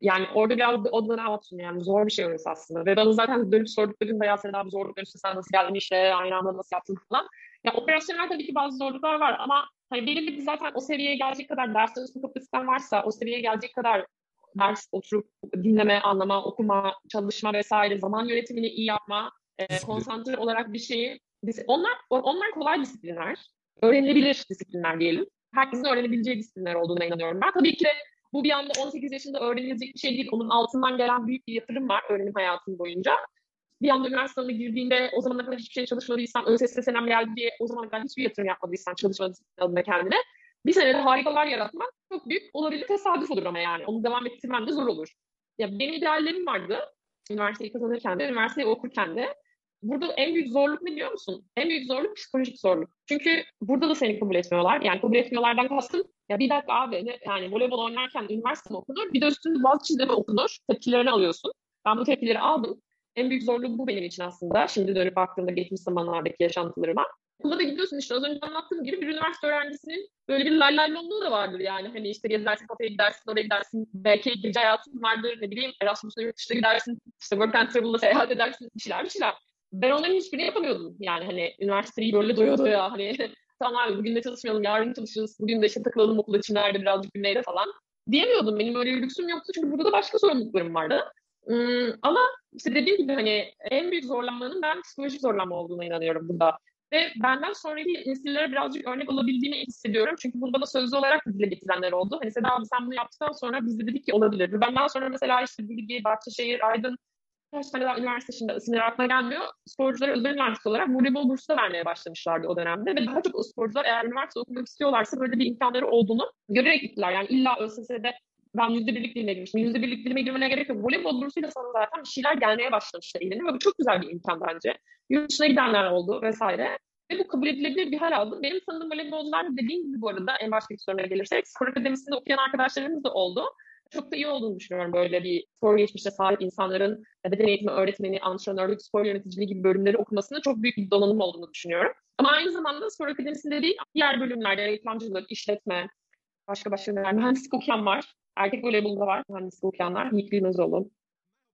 Yani orada biraz o dönem atın yani zor bir şey orası aslında. Ve bana zaten dönüp sorduklarında ya sen abi zorluklar işte sen nasıl geldin işte aynı anda nasıl yaptın falan. Ya operasyonel tabii ki bazı zorluklar var ama hani belirli bir zaten o seviyeye gelecek kadar ders çalışma kapasiten varsa o seviyeye gelecek kadar ders oturup dinleme, anlama, okuma, çalışma vesaire, zaman yönetimini iyi yapma, e, konsantre olarak bir şeyi onlar onlar kolay disiplinler. Öğrenilebilir disiplinler diyelim. Herkesin öğrenebileceği disiplinler olduğuna inanıyorum ben. Tabii ki de bu bir anda 18 yaşında öğrenilecek bir şey değil. Onun altından gelen büyük bir yatırım var öğrenim hayatım boyunca bir anda üniversiteye girdiğinde o zamana kadar hiçbir şey çalışmadıysan, ÖSS senem geldi diye o zamana kadar hiçbir yatırım yapmadıysan çalışmadıysan kendine bir senede harikalar yaratmak çok büyük olabilir tesadüf olur ama yani. Onu devam ettirmen de zor olur. Ya benim ideallerim vardı. Üniversiteyi kazanırken de, üniversiteyi okurken de. Burada en büyük zorluk ne biliyor musun? En büyük zorluk psikolojik zorluk. Çünkü burada da seni kabul etmiyorlar. Yani kabul etmiyorlardan kastım ya bir dakika abi ne, yani voleybol oynarken üniversite mi okunur? Bir de üstünde bazı çizimi okunur. Tepkilerini alıyorsun. Ben bu tepkileri aldım. En büyük zorluğu bu benim için aslında. Şimdi dönüp baktığımda geçmiş zamanlardaki yaşantılarıma. Okula da gidiyorsun işte az önce anlattığım gibi bir üniversite öğrencisinin böyle bir laylaylonluğu da vardır yani. Hani işte gezersin, kafeye gidersin, oraya gidersin. Belki gece hayatın vardır, ne bileyim Erasmus'la yurt dışına gidersin. işte work and travel'la seyahat edersin, bir şeyler bir şeyler. Ben onların hiçbirini yapamıyordum. Yani hani üniversiteyi böyle doya doya hani tamam abi bugün de çalışmayalım, yarın çalışırız, bugün de işte takılalım okul içinlerde birazcık güneyde falan diyemiyordum. Benim öyle bir lüksüm yoktu çünkü burada da başka sorumluluklarım vardı. Hmm, ama işte dediğim gibi hani en büyük zorlanmanın ben psikolojik zorlanma olduğuna inanıyorum burada. Ve benden sonraki nesillere birazcık örnek olabildiğini hissediyorum. Çünkü bunu bana sözlü olarak dile getirenler oldu. Hani Seda abi sen bunu yaptıktan sonra biz de dedik ki olabilir. Benden sonra mesela işte Bilgi, Bahçeşehir, Aydın kaç tane daha üniversite şimdi isimleri aklıma gelmiyor. Sporculara özel üniversite olarak voleybol bursu da vermeye başlamışlardı o dönemde. Ve daha çok o sporcular eğer üniversite okumak istiyorlarsa böyle bir imkanları olduğunu görerek gittiler. Yani illa ÖSS'de ben yüzde birlik dilime girmiştim. Yüzde birlik dilime girmene gerek yok. Voleybol bursuyla sana zaten bir şeyler gelmeye başlamıştı eline ve bu çok güzel bir imkan bence. Yurt dışına gidenler oldu vesaire. Ve bu kabul edilebilir bir hal aldı. Benim tanıdığım voleybolcular dediğim gibi bu arada en baştaki soruna gelirsek spor akademisinde okuyan arkadaşlarımız da oldu. Çok da iyi olduğunu düşünüyorum böyle bir spor geçmişte sahip insanların beden eğitimi öğretmeni, antrenörlük, spor yöneticiliği gibi bölümleri okumasında çok büyük bir donanım olduğunu düşünüyorum. Ama aynı zamanda spor akademisinde değil, diğer bölümlerde reklamcılık, işletme, başka başka mühendislik okuyan var. Erkek voleybolda var mühendislik okuyanlar. Yiğit Bilmezoğlu.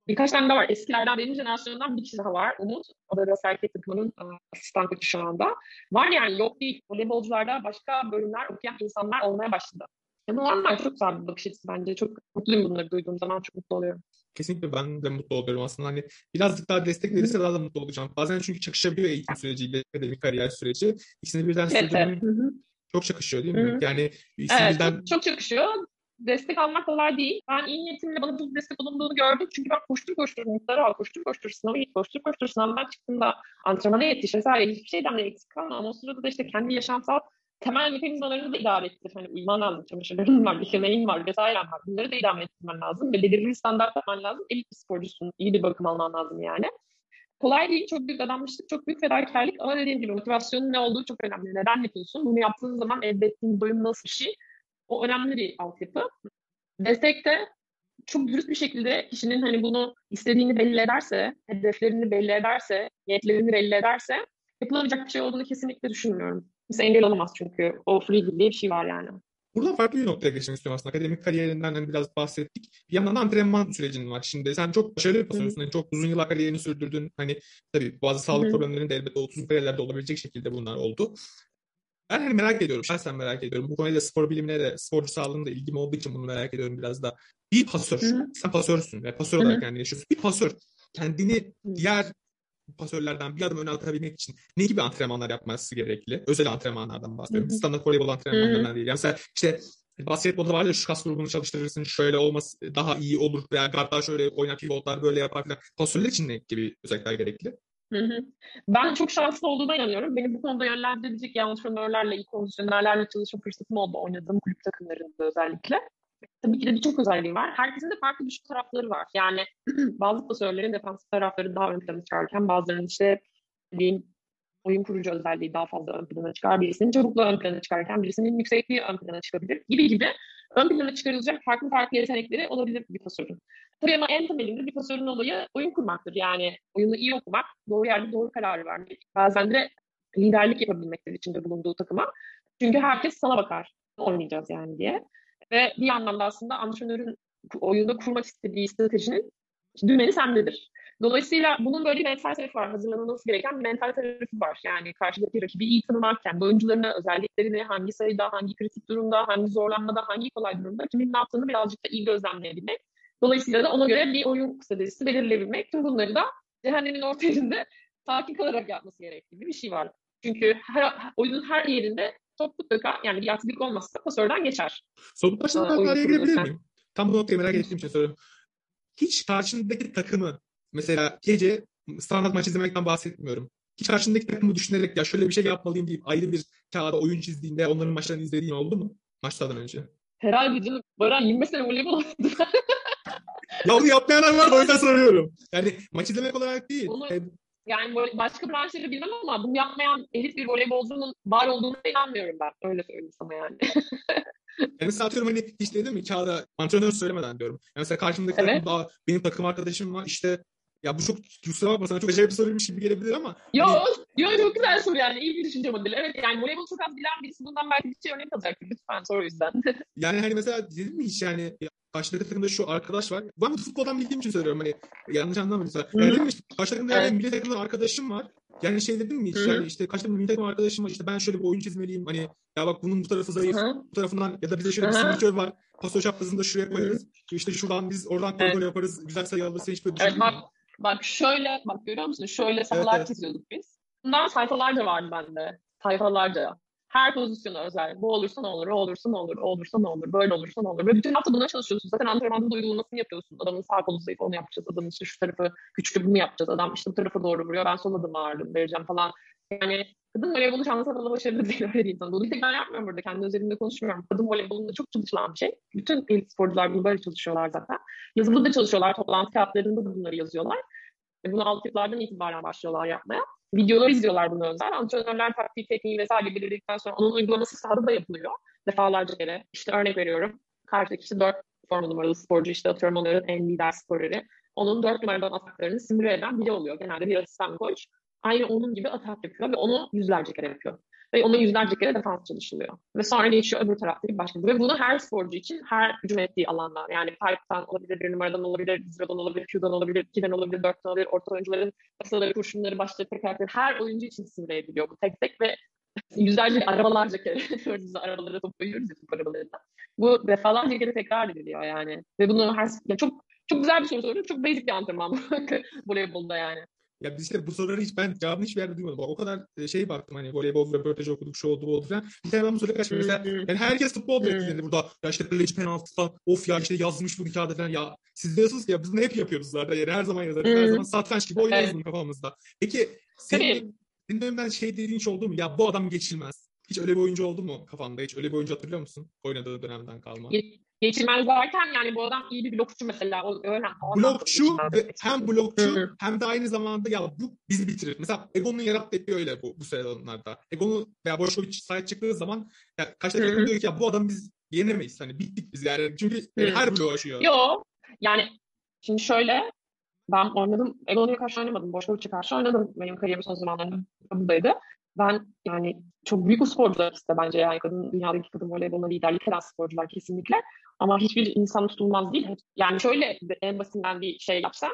Birkaç tane daha var. Eskilerden benim jenerasyonumdan bir kişi daha var. Umut. O da biraz erkek takımının asistan koçu şu anda. Var yani yok değil. Voleybolcularda başka bölümler okuyan insanlar olmaya başladı. Ya normal çok güzel bir bakış açısı bence. Çok mutluyum bunları duyduğum zaman çok mutlu oluyorum. Kesinlikle ben de mutlu oluyorum aslında. Hani birazcık daha destek verirse daha da mutlu olacağım. Bazen çünkü çakışabiliyor eğitim süreciyle akademik kariyer süreci. İkisini birden Evet, evet. Çok çakışıyor değil mi? Hı hı. Yani ikisini Evet, çok, çakışıyor. Destek almak kolay değil. Ben iyi niyetimle bana bu destek olunduğunu gördüm. Çünkü ben koştur koştur notları al, koştur koştur sınavı git, koştur koştur sınavdan çıktığımda antrenmana yetiş vesaire hiçbir şeyden de eksik kalma. Ama o sırada da işte kendi yaşamsal temel mekanizmalarını da idare ettir. Hani uyuman lazım, çamaşırların var, yemeğin var, vesairen var. Bunları da idame ettirmen lazım ve belirli bir standart yapman lazım. Elit bir sporcusun, iyi bir bakım alman lazım yani. Kolay değil, çok büyük adanmışlık, çok büyük fedakarlık ama dediğim gibi motivasyonun ne olduğu çok önemli. Neden yapıyorsun? Bunu yaptığın zaman elde ettiğin doyum nasıl bir şey? O önemli bir altyapı. Destek de çok dürüst bir şekilde kişinin hani bunu istediğini belli ederse, hedeflerini belli ederse, niyetlerini belli ederse yapılamayacak bir şey olduğunu kesinlikle düşünmüyorum. Kimse engel olamaz çünkü o free diye bir şey var yani. Buradan farklı bir noktaya geçmek istiyorum aslında. Akademik kariyerinden hani biraz bahsettik. Bir yandan da antrenman sürecin var. Şimdi sen çok başarılı bir pasörsün. Yani çok uzun yıllar kariyerini sürdürdün. Hani tabii bazı sağlık problemlerinin de elbette 30 kariyerlerde olabilecek şekilde bunlar oldu. Ben hani merak ediyorum. Şahsen merak ediyorum. Bu konuyla spor bilimine de, sporcu sağlığına da ilgim olduğu için bunu merak ediyorum biraz da. Bir pasör. Hı hı. Sen pasörsün ve pasör olarak yani yaşıyorsun. Bir pasör kendini diğer pasörlerden bir adım öne atabilmek için ne gibi antrenmanlar yapması gerekli? Özel antrenmanlardan bahsediyorum. Hı hı. Standart voleybol antrenmanlarından değil. Yani mesela işte basketbolda var ya şu kas grubunu çalıştırırsın şöyle olması daha iyi olur veya guardlar şöyle oynar pivotlar böyle yapar falan. Pasörler için ne gibi özellikler gerekli? Hı hı. Ben çok şanslı olduğuma inanıyorum. Beni bu konuda yönlendirecek iyi antrenörlerle, iyi kondisyonerlerle çalışma fırsatım oldu oynadığım kulüp takımlarında özellikle. Tabii ki de birçok özelliği var. Herkesin de farklı güçlü tarafları var. Yani bazı pasörlerin defansif tarafları daha ön plana çıkarken bazılarının işte diyeyim oyun kurucu özelliği daha fazla ön plana çıkar. Birisinin çabukluğu ön plana çıkarken birisinin yüksekliği ön plana çıkabilir gibi gibi ön plana çıkarılacak farklı farklı yetenekleri olabilir bir pasörün. Tabii ama en temelinde bir pasörün olayı oyun kurmaktır. Yani oyunu iyi okumak, doğru yerde doğru kararı vermek. Bazen de liderlik yapabilmektir içinde bulunduğu takıma. Çünkü herkes sana bakar. Oynayacağız yani diye. Ve bir anlamda aslında antrenörün oyunda kurmak istediği stratejinin düğmeni sendedir. Dolayısıyla bunun böyle bir mental tarafı var. Hazırlanılması gereken bir mental tarafı var. Yani karşıdaki rakibi iyi tanımak, kendi oyuncularını, özelliklerini, hangi sayıda, hangi kritik durumda, hangi zorlanmada, hangi kolay durumda, kimin ne yaptığını birazcık da iyi gözlemleyebilmek. Dolayısıyla da ona göre bir oyun stratejisi belirleyebilmek. Tüm bunları da cehennemin orta yerinde sakin kalarak yapması gerektiği bir şey var. Çünkü her, oyunun her yerinde top mutlaka yani bir aksilik olmazsa pasörden geçer. Aa, oyun araya girebilir miyim? Tam bu noktayı merak ettiğim için soruyorum. Hiç karşındaki takımı mesela gece standart maç izlemekten bahsetmiyorum. Hiç karşındaki takımı düşünerek ya şöyle bir şey yapmalıyım deyip ayrı bir kağıda oyun çizdiğinde onların maçlarını izlediğin oldu mu? Maçlardan önce. Herhalde canım Baran 25 sene voleybol oynadı. Ya onu yapmayanlar var o yüzden soruyorum. Yani maç izlemek olarak değil. Onu- E, Yani böyle başka branşları bilmem ama bunu yapmayan elit bir voleybolcunun var olduğuna inanmıyorum ben. Öyle söyleyeyim sana yani. Yani mesela atıyorum hani hiç dedim mi kağıda antrenör söylemeden diyorum. Yani mesela karşımdaki Evet. takım daha benim takım arkadaşım var işte ya bu çok kusura bakma sana çok acayip bir soruymuş gibi gelebilir ama Yo, hani yo çok güzel soru yani. iyi bir düşünce modeli. Evet yani voleybol çok az bilen birisi bundan belki bir şey örnek alacaktır. Lütfen sor o yüzden. yani hani mesela dedim mi hiç yani karşıdaki takımda şu arkadaş var. Ben bu futboldan bildiğim için söylüyorum hani yanlış. Hı hı. Yani dedim işte, karşı takımda yani Evet. milli takımdan arkadaşım var. Yani şey dedim mi hı. yani işte karşı takımda milli takım arkadaşım var işte ben şöyle bir oyun çizmeliyim hani ya bak bunun bu tarafı zayıf Hı. bu tarafından ya da bize şöyle bir simülatör var. Pasör çaprazını da şuraya koyarız. İşte şuradan biz oradan Evet. koridor yaparız. Güzel sayı alırız. Sen hiç böyle Evet düşündün mü? bak, bak şöyle bak görüyor musun? Şöyle sahalar evet. çiziyorduk biz. Bundan sayfalarca vardı bende. Sayfalarca. Her pozisyona özel. Bu olursa ne olur, o olursa ne olur, o olursa ne olur, böyle olursa ne olur. Ve bütün hafta buna çalışıyorsun. Zaten antrenmanda da uygulamasını yapıyorsun. Adamın sağ kolu zayıf onu yapacağız. Adamın işte şu tarafı güçlü bunu yapacağız. Adam işte bu tarafa doğru vuruyor. Ben sol adım ağırdım vereceğim falan. Yani kadın voleybolu şansa da başarılı değil öyle sana. Bunu tek ben yapmıyorum burada. Kendi özelimde konuşmuyorum. Kadın voleybolunda çok çalışılan bir şey. Bütün elit sporcular bunu böyle çalışıyorlar zaten. Yazılı da çalışıyorlar. Toplantı kağıtlarında da bunları yazıyorlar. Ve bunu altyapılardan itibaren başlıyorlar yapmaya. Videolar izliyorlar bunu özel. Antrenörler taktiği, tekniği vesaire belirledikten sonra onun uygulaması sahada da yapılıyor. Defalarca kere. İşte örnek veriyorum. Karşıdaki işte 4 forma numaralı sporcu işte atıyorum onların en lider skoreri. Onun 4 numaradan ataklarını simüle eden biri oluyor. Genelde bir asistan koç. Aynı onun gibi atak yapıyor ve onu yüzlerce kere yapıyor. Ve ona yüzlerce kere defans çalışılıyor. Ve sonra geçiyor öbür taraftaki başka. Ve bunu her sporcu için her hücum ettiği alanlar. Yani pipe'tan olabilir, bir numaradan olabilir, ziradan olabilir, Q'dan olabilir, 2'den olabilir, 4'ten olabilir, orta oyuncuların masaları, kurşunları, başları, tekerleri her oyuncu için simüle ediliyor bu tek tek ve yüzlerce arabalarca kere gördüğünüz arabalara top koyuyoruz ya arabalarında. Bu defalarca kere tekrar ediliyor yani. Ve bunu her yani çok çok güzel bir soru soruyor. Çok basic bir antrenman bu voleybolda yani. Ya biz işte bu soruları hiç ben cevabını hiçbir yerde duymadım. O kadar e, şey baktım hani voleybol röportajı okuduk, şu oldu, bu oldu falan. Bir tane ben bu soruya. Mesela yani herkes futbol dedi burada. Ya işte kaleci penaltı falan. Of ya işte yazmış bu kağıda falan. Ya siz diyorsunuz ki ya biz bunu hep yapıyoruz zaten. Yani her zaman yazarız. Her zaman satranç gibi oynarız evet. bunu kafamızda. Peki senin, senin dönemden şey dediğin hiç oldu mu? Ya bu adam geçilmez. Hiç öyle bir oyuncu oldu mu kafanda? Hiç öyle bir oyuncu hatırlıyor musun? Oynadığı dönemden kalma. Geçilmez derken yani bu adam iyi bir blokçu mesela. O, öyle, blokçu ve hem blokçu hem de aynı zamanda ya bu bizi bitirir. Mesela Egon'un yarattığı öyle bu, bu sıralarda. Egon'u veya Boşkovic sahaya çıktığı zaman ya kaç dakika diyor ki ya bu adam biz yenemeyiz. Hani bittik biz yani. Çünkü yani her bloğu aşıyor. Yok. Yani şimdi şöyle ben oynadım. Egon'a karşı oynamadım. Boşkovic'e karşı oynadım. Benim kariyerimin son zamanlarında buradaydı ben yani çok büyük sporcular işte bence yani kadın dünyadaki kadın voleyboluna liderlik eden sporcular kesinlikle. Ama hiçbir insan tutulmaz değil. Yani şöyle en basitinden bir şey yapsam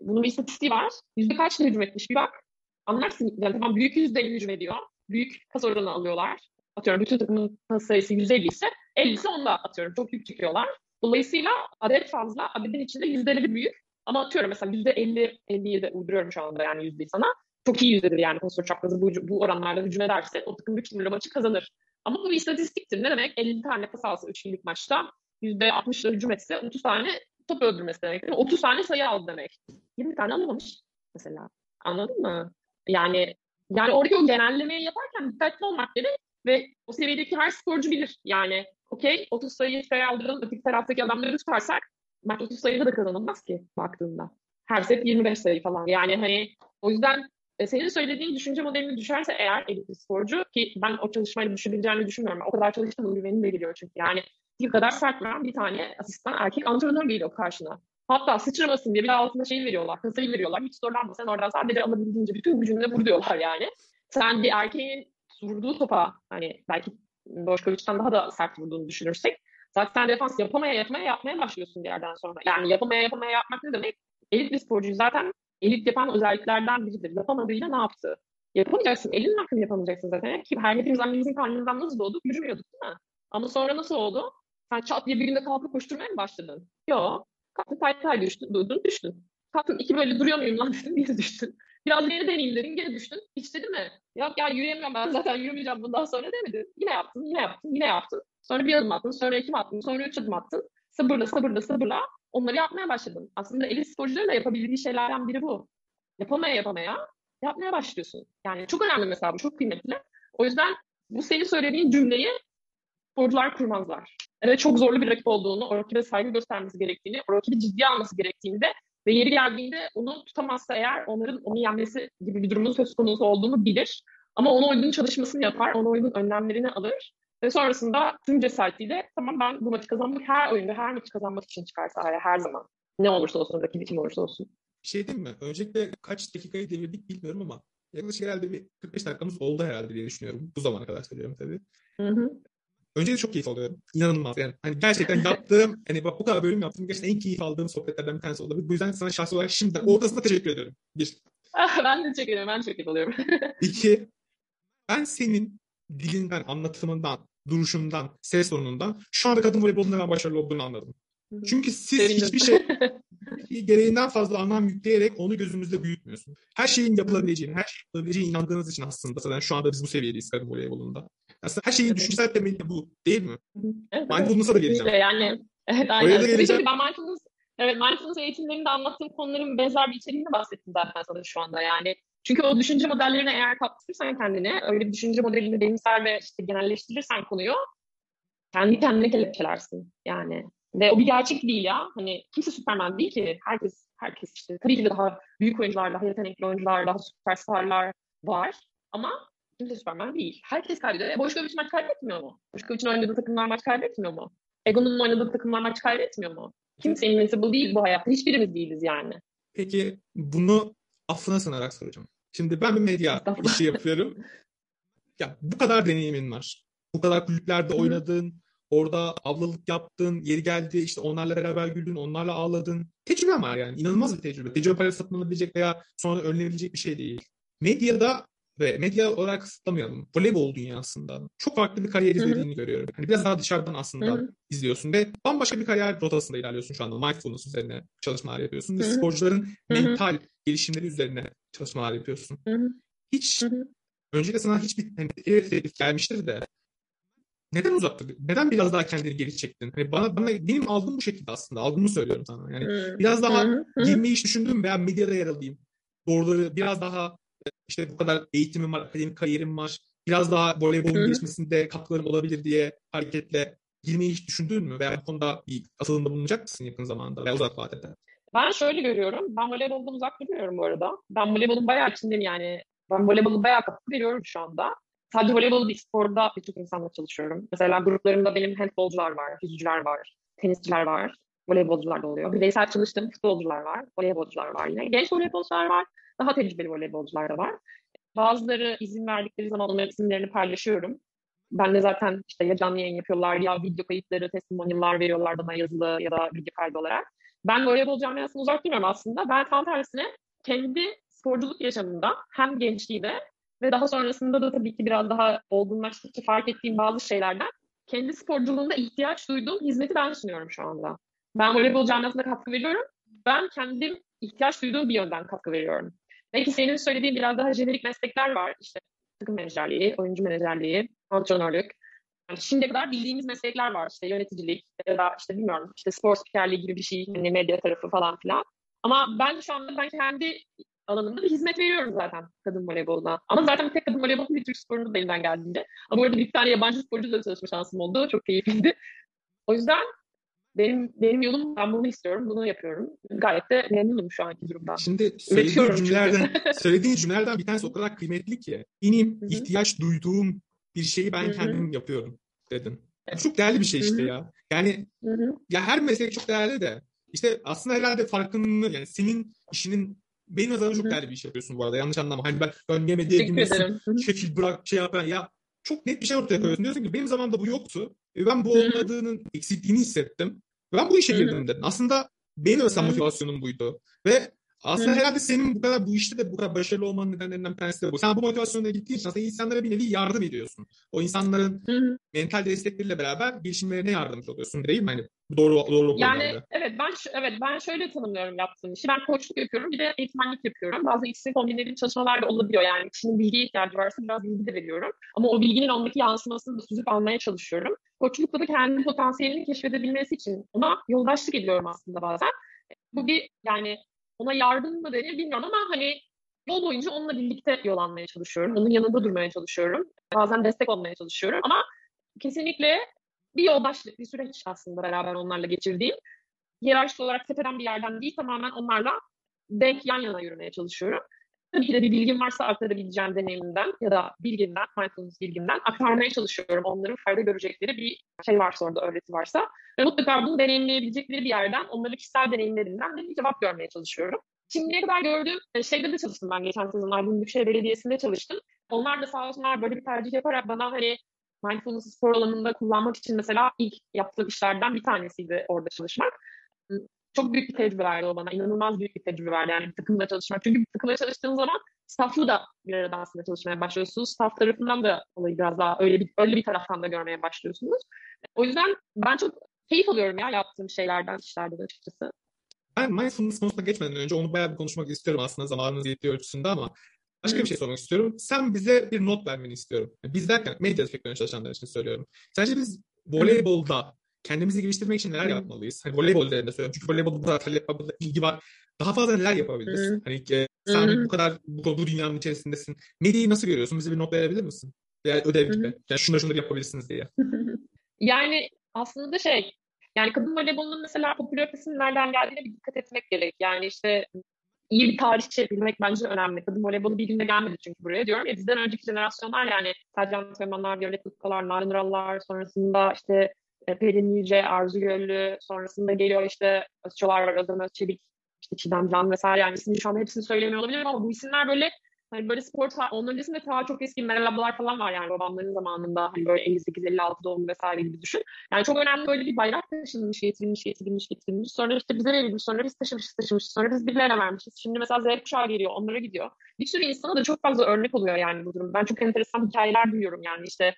bunun bir istatistiği var. Yüzde kaç hücum etmiş bir bak. Anlarsın. Yani tamam büyük yüzde hücum ediyor. Büyük kas oranı alıyorlar. Atıyorum bütün takımın pas sayısı 150 ise 50'si onda atıyorum. Çok yük çıkıyorlar. Dolayısıyla adet fazla. Adetin içinde yüzdeleri büyük. Ama atıyorum mesela yüzde 50, 57 uyduruyorum şu anda yani yüzdeyi sana çok iyi yüzdedir yani Kosor çaprazı bu, bu oranlarda hücum ederse o takım büyük ihtimalle maçı kazanır. Ama bu bir istatistiktir. Ne demek? 50 tane pas alsa 3 günlük maçta %60'la hücum etse 30 tane top öldürmesi demek. 30 tane sayı aldı demek. 20 tane alamamış mesela. Anladın mı? Yani yani oradaki o genellemeyi yaparken dikkatli olmak gerek ve o seviyedeki her sporcu bilir. Yani okey 30 sayı sayı aldırın öteki taraftaki adamları tutarsak maç 30 sayıda da kazanılmaz ki baktığında. Her set 25 sayı falan. Yani hani o yüzden e, senin söylediğin düşünce modelini düşerse eğer elit bir sporcu ki ben o çalışmayla düşebileceğini düşünmüyorum. O kadar çalıştığım güvenim de geliyor çünkü. Yani bir kadar sert vuran bir tane asistan erkek antrenör geliyor karşına. Hatta sıçramasın diye bir altında şey veriyorlar, kasayı veriyorlar. Hiç zorlanma sen oradan sadece alabildiğince bütün gücünle vur diyorlar yani. Sen bir erkeğin vurduğu topa hani belki Boşkoviç'ten daha da sert vurduğunu düşünürsek zaten defans yapamaya yapmaya yapmaya başlıyorsun bir yerden sonra. Yani yapamaya yapamaya yapmak ne demek? Elit bir sporcuyu zaten elit yapan özelliklerden biridir. Yapamadığıyla ne yaptı? Yapamayacaksın. Elinin hakkını yapamayacaksın zaten. Ki her hepimiz annemizin karnından nasıl doğduk? Yürümüyorduk değil mi? Ama sonra nasıl oldu? Sen çat diye bir günde kalkıp koşturmaya mı başladın? Yok. Kalktın tay tay düştün, durdun düştün. Kalktın iki böyle duruyor muyum lan dedin, geri düştün. Biraz geri deneyim dedin, geri düştün. Hiç dedi mi? Yok ya yürüyemiyorum ben zaten yürümeyeceğim bundan sonra demedin. Yine yaptın, yine yaptın, yine yaptın. Sonra bir adım attın, sonra iki attın, sonra üç adım attın. Sabırla, sabırla, sabırla onları yapmaya başladım. Aslında elit sporcuların da yapabildiği şeylerden biri bu. Yapamaya yapamaya yapmaya başlıyorsun. Yani çok önemli mesela bu, çok kıymetli. O yüzden bu senin söylediğin cümleyi sporcular kurmazlar. Evet çok zorlu bir rakip olduğunu, o rakibe saygı göstermesi gerektiğini, o rakibi ciddiye alması gerektiğini de ve yeri geldiğinde onu tutamazsa eğer onların onu yenmesi gibi bir durumun söz konusu olduğunu bilir. Ama ona uygun çalışmasını yapar, ona uygun önlemlerini alır ve sonrasında tüm cesaretiyle tamam ben bu maçı kazanmak her oyunda her maçı kazanmak için çıkar sahaya her zaman. Ne olursa olsun, rakip kim olursa olsun. Bir şey değil mi? Öncelikle kaç dakikayı devirdik bilmiyorum ama yaklaşık herhalde bir 45 dakikamız oldu herhalde diye düşünüyorum. Bu zamana kadar söylüyorum tabii. Hı hı. Önce de çok keyif alıyorum. İnanılmaz yani. Hani gerçekten yaptığım, hani bak bu kadar bölüm yaptım. Gerçekten en keyif aldığım sohbetlerden bir tanesi oldu. Bu yüzden sana şahsi olarak şimdiden ortasında teşekkür ediyorum. Bir. Ah, ben de teşekkür ederim. Ben çok keyif alıyorum. İki. Ben senin dilinden, anlatımından, duruşundan, ses tonundan şu anda kadın voleybolunda ben başarılı olduğunu anladım. Çünkü siz Sevindim. hiçbir şey gereğinden fazla anlam yükleyerek onu gözümüzde büyütmüyorsun. Her şeyin yapılabileceğini, her şeyin yapılabileceğine inandığınız için aslında zaten şu anda biz bu seviyedeyiz kadın voleybolunda. Aslında her şeyin evet. düşünsel temeli de bu değil mi? Evet, Mindfulness'a da geleceğim. Yani, evet aynen. Oraya da geleceğim. Ben mindfulness, evet, mindfulness eğitimlerinde anlattığım konuların benzer bir içeriğini bahsettim zaten sana şu anda. Yani çünkü o düşünce modellerine eğer kaptırırsan kendini, öyle bir düşünce modelini benimser ve işte genelleştirirsen konuyu, kendi kendine kelepçelersin yani. Ve o bir gerçek değil ya. Hani kimse Superman değil ki. Herkes herkes işte tabii ki de daha büyük oyuncular, daha yetenekli oyuncular, daha süperstarlar var. Ama kimse Superman değil. Herkes kaybediyor. E, Boşkoviç maç kaybetmiyor mu? Boşkoviç'in oynadığı takımlar maç kaybetmiyor mu? Egon'un oynadığı takımlar maç kaybetmiyor mu? Kimse invincible değil bu hayatta. Hiçbirimiz değiliz yani. Peki bunu affına sığınarak soracağım. Şimdi ben bir medya işi yapıyorum. ya bu kadar deneyimin var. Bu kadar kulüplerde oynadın, orada avlalık yaptın, yeri geldi işte onlarla beraber güldün, onlarla ağladın. Tecrübe var yani. inanılmaz bir tecrübe. Tecrübe parası satın alabilecek veya sonra önlenebilecek bir şey değil. Medyada ve medya olarak kısıtlamayalım. Voleybol dünyasında çok farklı bir kariyer izlediğini görüyorum. Hani biraz daha dışarıdan aslında Hı-hı. izliyorsun ve bambaşka bir kariyer rotasında ilerliyorsun şu anda. Mindfulness üzerine çalışmalar yapıyorsun ve sporcuların Hı-hı. mental gelişimleri üzerine çalışmalar yapıyorsun. Hı-hı. Hiç Hı-hı. öncelikle sana hiçbir hani, teklif gelmiştir de neden uzak Neden biraz daha kendini geri çektin? Hani bana, bana benim aldığım bu şekilde aslında. Aldığımı söylüyorum sana. Yani hmm. biraz daha girmeyi hiç düşündüm veya medyada yer alayım. Doğruları biraz daha işte bu kadar eğitimim var, akademik kariyerim var. Biraz daha voleybolun gelişmesinde katkılarım olabilir diye hareketle girmeyi hiç düşündün mü? Veya bu konuda bir atılımda bulunacak mısın yakın zamanda veya uzak vadede? Ben şöyle görüyorum. Ben voleyboldan uzak durmuyorum bu arada. Ben voleybolun bayağı içindeyim yani. Ben voleybolu bayağı katkı veriyorum şu anda sadece voleybol bir sporda birçok insanla çalışıyorum. Mesela gruplarımda benim handbolcular var, yüzücüler var, tenisçiler var, voleybolcular da oluyor. Bireysel çalıştığım futbolcular var, voleybolcular var yine. Genç voleybolcular var, daha tecrübeli voleybolcular da var. Bazıları izin verdikleri zaman onların isimlerini paylaşıyorum. Ben de zaten işte ya canlı yayın yapıyorlar ya video kayıtları, testimonyallar veriyorlar bana yazılı ya da video kaydı olarak. Ben voleybol camiasını uzak durmuyorum aslında. Ben tam tersine kendi sporculuk yaşamında hem gençliği de ve daha sonrasında da tabii ki biraz daha olgunlaştıkça fark ettiğim bazı şeylerden kendi sporculuğunda ihtiyaç duyduğum hizmeti ben sunuyorum şu anda. Ben voleybol camiasına katkı veriyorum. Ben kendim ihtiyaç duyduğum bir yönden katkı veriyorum. Belki senin söylediğin biraz daha jenerik meslekler var. İşte takım menajerliği, oyuncu menajerliği, antrenörlük. Yani şimdiye kadar bildiğimiz meslekler var. İşte yöneticilik ya da işte bilmiyorum işte spor spikerliği gibi bir şey. Yani medya tarafı falan filan. Ama ben şu anda ben kendi alanında bir hizmet veriyorum zaten kadın voleyboluna. Ama zaten tek kadın voleybolu bir Türk sporunda da elimden geldiğinde. Ama orada bir tane yabancı sporcu da çalışma şansım oldu. Çok keyifliydi. O yüzden benim benim yolum ben bunu istiyorum, bunu yapıyorum. Gayet de memnunum şu anki durumdan. Şimdi söylediğin cümlelerden, söylediğin cümlelerden bir tanesi o kadar kıymetli ki. Benim ihtiyaç duyduğum bir şeyi ben Hı-hı. kendim yapıyorum dedin. Evet. Çok değerli bir şey işte ya. Yani ya her meslek çok değerli de işte aslında herhalde farkını yani senin işinin benim adına çok değerli bir iş yapıyorsun bu arada. Yanlış anlama. Hani ben gönleme diye dinlesin. Şekil bırak şey yap. Ya çok net bir şey ortaya koyuyorsun. Diyorsun ki benim zamanımda bu yoktu. Ve ben bu olmadığının eksikliğini hissettim. Ben bu işe girdim dedin. Aslında benim mesela motivasyonum buydu. Ve aslında herhalde senin bu kadar bu işte de bu kadar başarılı olmanın nedenlerinden bir tanesi de bu. Sen bu motivasyonla gittiğin için aslında insanlara bir nevi yardım ediyorsun. O insanların mental destekleriyle beraber gelişimlerine yardımcı oluyorsun değil mi? Hani doğru doğru Yani konularda. evet ben evet ben şöyle tanımlıyorum yaptığım işi. Ben koçluk yapıyorum bir de eğitmenlik yapıyorum. Bazı ikisini kombinlediğim çalışmalar da olabiliyor. Yani kişinin bilgiye ihtiyacı varsa biraz bilgi de veriyorum. Ama o bilginin ondaki yansımasını da süzüp almaya çalışıyorum. Koçlukta da kendi potansiyelini keşfedebilmesi için ona yoldaşlık ediyorum aslında bazen. Bu bir yani ona yardım mı denir bilmiyorum ama hani yol boyunca onunla birlikte yol almaya çalışıyorum. Onun yanında durmaya çalışıyorum. Bazen destek olmaya çalışıyorum ama kesinlikle bir yoldaşlık, bir süreç aslında beraber onlarla geçirdiğim. Hiyerarşik olarak tepeden bir yerden değil tamamen onlarla denk yan yana yürümeye çalışıyorum. Ki de bir bilgim varsa aktarabileceğim deneyimimden ya da bilgimden, mindfulness bilgimden aktarmaya çalışıyorum. Onların fayda görecekleri bir şey varsa orada, öğreti varsa. Ve mutlaka bunu deneyimleyebilecekleri bir yerden, onların kişisel deneyimlerinden de bir cevap görmeye çalışıyorum. Şimdiye kadar gördüğüm e, şeyde de çalıştım ben geçen sezon Aydın Büyükşehir Belediyesi'nde çalıştım. Onlar da sağ olsunlar böyle bir tercih yaparak bana hani mindfulness spor alanında kullanmak için mesela ilk yaptığım işlerden bir tanesiydi orada çalışmak çok büyük bir tecrübe verdi o bana. İnanılmaz büyük bir tecrübe verdi yani bir takımla çalışmak. Çünkü bir takımla çalıştığın zaman staff'la da bir arada aslında çalışmaya başlıyorsunuz. Staff tarafından da olayı biraz daha öyle bir, öyle bir taraftan da görmeye başlıyorsunuz. O yüzden ben çok keyif alıyorum ya yaptığım şeylerden, işlerden açıkçası. Ben mindfulness konusuna geçmeden önce onu bayağı bir konuşmak istiyorum aslında zamanınız yettiği ölçüsünde ama başka bir şey sormak istiyorum. Sen bize bir not vermeni istiyorum. Biz derken medya sektöründe çalışanlar için söylüyorum. Sence biz voleybolda kendimizi geliştirmek için neler yapmalıyız? Hani voleybol üzerinde söylüyorum. Çünkü voleybolda kadar talep var, ilgi var. Daha fazla neler yapabiliriz? Hı. Hani e, sen Hı. bu kadar bu, bu dünyanın içerisindesin. Medyayı nasıl görüyorsun? Bize bir not verebilir misin? Yani ödev gibi. Yani şunları şunları yapabilirsiniz diye. yani aslında şey yani kadın voleybolunun mesela popülaritesinin nereden geldiğine bir dikkat etmek gerek. Yani işte iyi bir tarihçi bilmek bence önemli. Kadın voleybolu bir günde gelmedi çünkü buraya diyorum ya bizden önceki jenerasyonlar yani Selcan Teomanlar, Violet Utkalar, Narin Urallar sonrasında işte e, Pelin Yüce, Arzu Göllü, sonrasında geliyor işte Özçolar var, Özlem Özçelik, işte Çiğdem Can vesaire yani ismini şu anda hepsini söylemiyor olabilirim ama bu isimler böyle Hani böyle spor, onun öncesinde ta çok eski merhabalar falan var yani babamların zamanında. Hani böyle 58-56 doğumlu vesaire gibi düşün. Yani çok önemli böyle bir bayrak taşınmış, getirilmiş, getirilmiş, getirilmiş. Sonra işte bize verilmiş, sonra biz taşımışız, taşımışız. Sonra biz birilerine vermişiz. Şimdi mesela Z kuşağı geliyor, onlara gidiyor. Bir sürü insana da çok fazla örnek oluyor yani bu durum. Ben çok enteresan hikayeler duyuyorum yani işte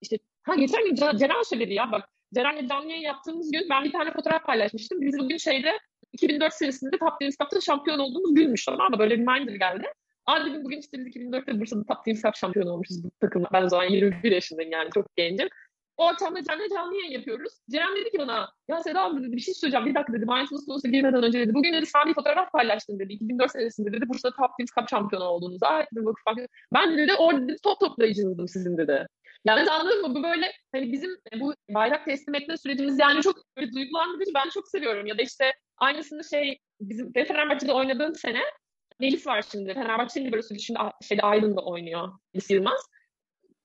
işte ha geçen gün Ceren söyledi ya bak Ceren'le canlı yayın yaptığımız gün ben bir tane fotoğraf paylaşmıştım. Biz bugün şeyde 2004 senesinde Top Teams Cup'ta şampiyon olduğumuz günmüş tamam mı? Böyle bir reminder geldi. Aa dedim bugün işte biz 2004'te Bursa'da Top Teams Cup şampiyon olmuşuz bu takımla. Ben o zaman 21 yaşındayım yani çok gencim. O akşam da canlı yayın yapıyoruz. Ceren dedi ki bana ya Seda abi dedi bir şey söyleyeceğim bir dakika dedi. Mindfulness Dose'a girmeden önce dedi. Bugün dedi sen bir fotoğraf paylaştın dedi. 2004 senesinde dedi Bursa'da Top Teams Cup şampiyonu oldunuz. Aa dedim bak ben dedi orada dedi, top toplayıcınızdım sizin dedi. Yani anladın mı? Bu böyle hani bizim bu bayrak teslim etme sürecimiz yani çok böyle duygulandırıcı. Ben çok seviyorum. Ya da işte aynısını şey bizim Fenerbahçe'de oynadığım sene Melis var şimdi. Fenerbahçe'nin böyle şimdi şeyde Aydın'da oynuyor Melis Yılmaz.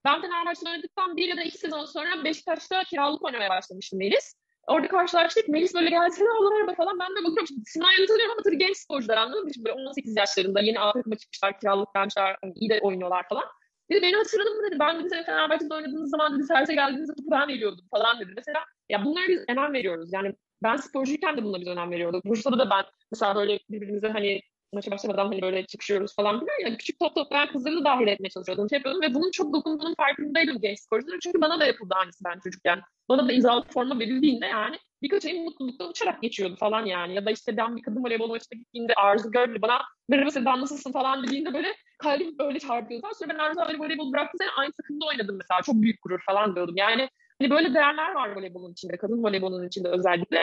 Ben Fenerbahçe'de oynadıktan bir ya da iki sezon sonra Beşiktaş'ta kiralık oynamaya başlamıştım Melis. Orada karşılaştık. Melis böyle gelsene araba falan. Ben de bakıyorum. Sinan'ı tanıyorum ama tabii genç sporcular anladın mı? Şimdi böyle 18 yaşlarında yeni A takıma çıkmışlar. Kiralık gençler. Hani iyi de oynuyorlar falan. Dedi beni hatırladın mı dedi. Ben dedi senin Fenerbahçe'de oynadığınız zaman dedi servise geldiğinizde topu ben veriyordum falan dedi. Mesela ya bunlara biz önem veriyoruz. Yani ben sporcuyken de bunlara biz önem veriyorduk. Bursa'da da ben mesela böyle birbirimize hani maça başlamadan hani böyle çıkışıyoruz falan filan ya küçük top toplayan kızları da dahil etmeye çalışıyordum. Şey yapıyordum ve bunun çok dokunduğunun farkındaydım genç sporcuların. Çünkü bana da yapıldı aynısı ben çocukken. Bana da imzalı forma verildiğinde yani birkaç ayın mutlulukta uçarak geçiyordu falan yani. Ya da işte ben bir kadın voleybol maçına gittiğimde Arzu Göl'le bana merhaba Seda nasılsın falan dediğinde böyle kalbim böyle çarpıyordu. Sonra ben Arzu abi voleybol bıraktım sene aynı takımda oynadım mesela. Çok büyük gurur falan diyordum. Yani hani böyle değerler var voleybolun içinde, kadın voleybolun içinde özellikle.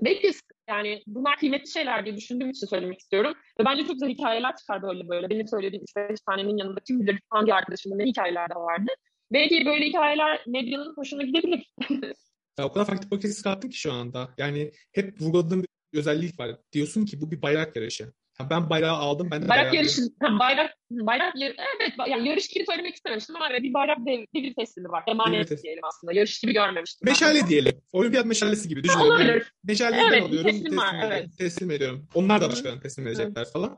Belki yani bunlar kıymetli şeyler diye düşündüğüm için söylemek istiyorum. Ve bence çok güzel hikayeler çıkar böyle böyle. Benim söylediğim 3-5 tanenin yanında kim bilir hangi arkadaşımın ne hikayeler de vardı. Belki böyle hikayeler medyanın hoşuna gidebilir. ya, o kadar farklı bakış kattın ki şu anda. Yani hep vurguladığım bir özellik var. Diyorsun ki bu bir bayrak yarışı. Ha, ben bayrağı aldım. Ben de bayrak, bayrak yarışı. Ha, bayrak, bayrak yarı, evet yani yarış gibi söylemek istememiştim ama bir bayrak dev, devir teslimi var. Emanet diyelim aslında. Yarış gibi görmemiştim. Meşale ben. diyelim. Olimpiyat meşalesi gibi düşünelim. Olabilir. Yani meşaleyi evet, alıyorum. Teslim, var, evet. teslim ediyorum. Onlar da başkalarına teslim edecekler falan.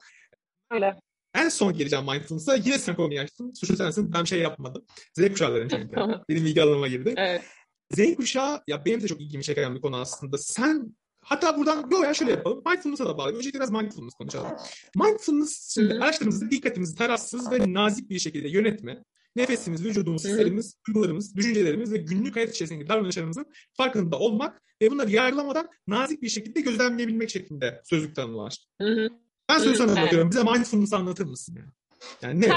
Öyle. En son geleceğim mindfulness'a. Yine sen konuyu açtın. Suçlu sensin. Ben bir şey yapmadım. Z kuşağıların çünkü. Benim ilgi alanıma girdi. Evet. Z kuşağı ya benim de çok ilgimi çeken bir konu aslında. Sen Hatta buradan yo ya şöyle yapalım. Mindfulness'a da bağlı. Öncelikle biraz mindfulness konuşalım. Mindfulness şimdi araçlarımızı dikkatimizi tarafsız ve nazik bir şekilde yönetme, nefesimiz, vücudumuz, hislerimiz, duygularımız, düşüncelerimiz ve günlük hayat içerisindeki davranışlarımızın farkında olmak ve bunları yargılamadan nazik bir şekilde gözlemleyebilmek şeklinde sözlük tanımlar. Ben sözü sana bakıyorum. Bize mindfulness anlatır mısın? Yani ne?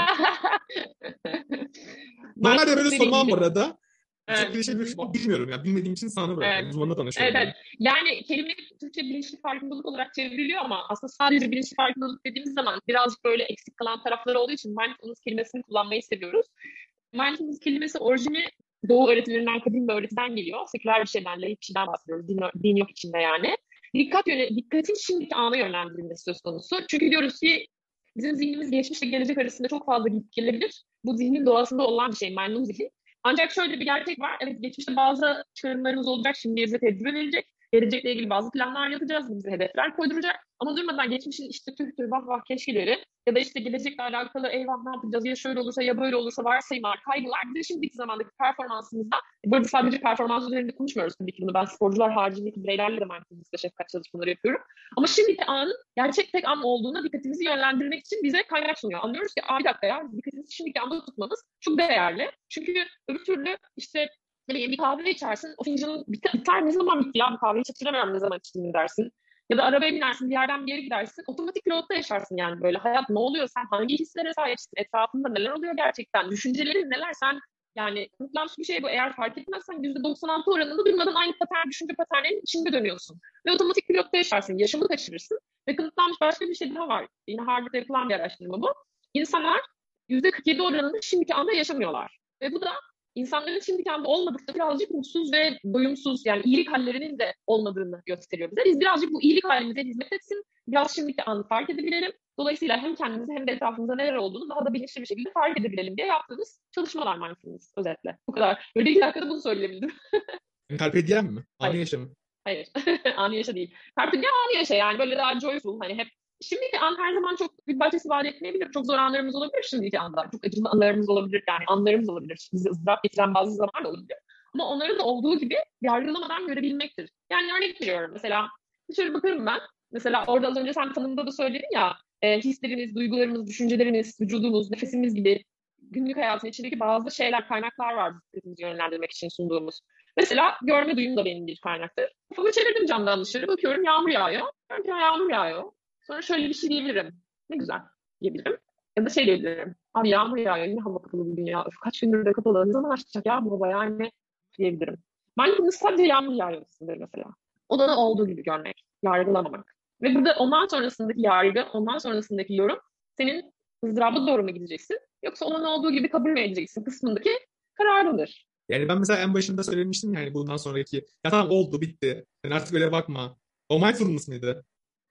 Normalde böyle sormam bu arada. Evet. Çok şey bilmiyorum ya. Bilmediğim için sana bırakıyorum. Evet. Uzmanla tanışıyorum. Evet, evet. Yani kelime Türkçe bilinçli farkındalık olarak çevriliyor ama aslında sadece bilinçli farkındalık dediğimiz zaman birazcık böyle eksik kalan tarafları olduğu için mindfulness kelimesini kullanmayı seviyoruz. Mindfulness kelimesi orijini Doğu öğretilerinden, kadim bir öğretiden geliyor. Seküler bir şeyden, laik bir şeyden bahsediyoruz. Din, din yok içinde yani. Dikkat yöne, dikkatin şimdiki ana yönlendirilmesi söz konusu. Çünkü diyoruz ki bizim zihnimiz geçmişle gelecek arasında çok fazla gelebilir. Bu zihnin doğasında olan bir şey, maymun zihin. Ancak şöyle bir gerçek var. Evet geçmişte bazı çıkarımlarımız olacak. Şimdi bize tecrübe verecek. Gelecekle ilgili bazı planlar yapacağız. Bize hedefler koyduracak. Ama durmadan geçmişin işte tüh tüh vah vah keşkeleri ya da işte gelecekle alakalı eyvah ne yapacağız ya şöyle olursa ya böyle olursa varsayımlar, kaygılar bize şimdiki zamandaki performansımızda burada sadece performans üzerinde konuşmuyoruz tabii ki bunu. Ben sporcular haricindeki bireylerle de mindfulness'ta şefkat çalışmaları yapıyorum. Ama şimdiki anın gerçek tek an olduğuna dikkatimizi yönlendirmek için bize kaynak sunuyor. Anlıyoruz ki bir dakika ya dikkatimizi şimdiki anda tutmamız çok değerli. Çünkü öbür türlü işte böyle bir kahve içersin. O fincanın biter, biter ne zaman bitti ya bu kahveyi hatırlamıyorum ne zaman içtiğini dersin. Ya da arabaya binersin bir yerden bir yere gidersin. Otomatik pilotta yaşarsın yani böyle. Hayat ne oluyor? Sen hangi hislere sahipsin? Etrafında neler oluyor gerçekten? Düşüncelerin neler? Sen yani kanıtlanmış bir şey bu. Eğer fark etmezsen %96 oranında durmadan aynı patern, düşünce paternlerinin içinde dönüyorsun. Ve otomatik pilotta yaşarsın. Yaşamı kaçırırsın. Ve kanıtlanmış başka bir şey daha var. Yine Harvard'da yapılan bir araştırma bu. İnsanlar %47 oranında şimdiki anda yaşamıyorlar. Ve bu da insanların şimdiki anda olmadıkça birazcık mutsuz ve doyumsuz yani iyilik hallerinin de olmadığını gösteriyor bize. Biz birazcık bu iyilik halimize hizmet etsin, biraz şimdiki anı fark edebilelim. Dolayısıyla hem kendimizi hem de etrafımızda neler olduğunu daha da bilinçli bir şekilde fark edebilelim diye yaptığımız çalışmalar mindfulness özetle. Bu kadar. Böyle iki dakikada bunu söyleyebildim. Carpe diem mi? Ani yaşam Hayır. ani yaşa değil. Carpe diem ani yaşa yani böyle daha joyful hani hep şimdiki an her zaman çok bir bahçesi vaat etmeyebilir. Çok zor anlarımız olabilir şimdiki anda. Çok acılı anlarımız olabilir yani anlarımız olabilir. Bizi ızdırap getiren bazı zamanlar olabilir. Ama onları da olduğu gibi yargılamadan görebilmektir. Yani örnek veriyorum mesela şöyle bakarım ben. Mesela orada az önce sen tanımda da söyledin ya e, hisleriniz, duygularımız, düşüncelerimiz, vücudumuz, nefesimiz gibi günlük hayatın içindeki bazı şeyler, kaynaklar var dikkatimizi yönlendirmek için sunduğumuz. Mesela görme duyum da benim bir kaynaktır. Kafamı çevirdim camdan dışarı, bakıyorum yağmur yağıyor. Diyorum ki yağmur yağıyor. Sonra şöyle bir şey diyebilirim. Ne güzel diyebilirim. Ya da şey diyebilirim. Abi yağmur yağıyor, yine hava kapalı bugün ya. Öf, kaç gündür de kapalı, ne zaman açacak ya bu hava yani diyebilirim. Mindfulness sadece yağmur yağıyor mesela. O da olduğu gibi görmek, yargılamamak. Ve burada ondan sonrasındaki yargı, ondan sonrasındaki yorum senin ızdıraba doğru mu gideceksin? Yoksa onun olduğu gibi kabul mü edeceksin kısmındaki kararındır. Yani ben mesela en başında söylemiştim yani bundan sonraki ya tamam oldu bitti. Yani artık öyle bakma. O mindfulness mıydı?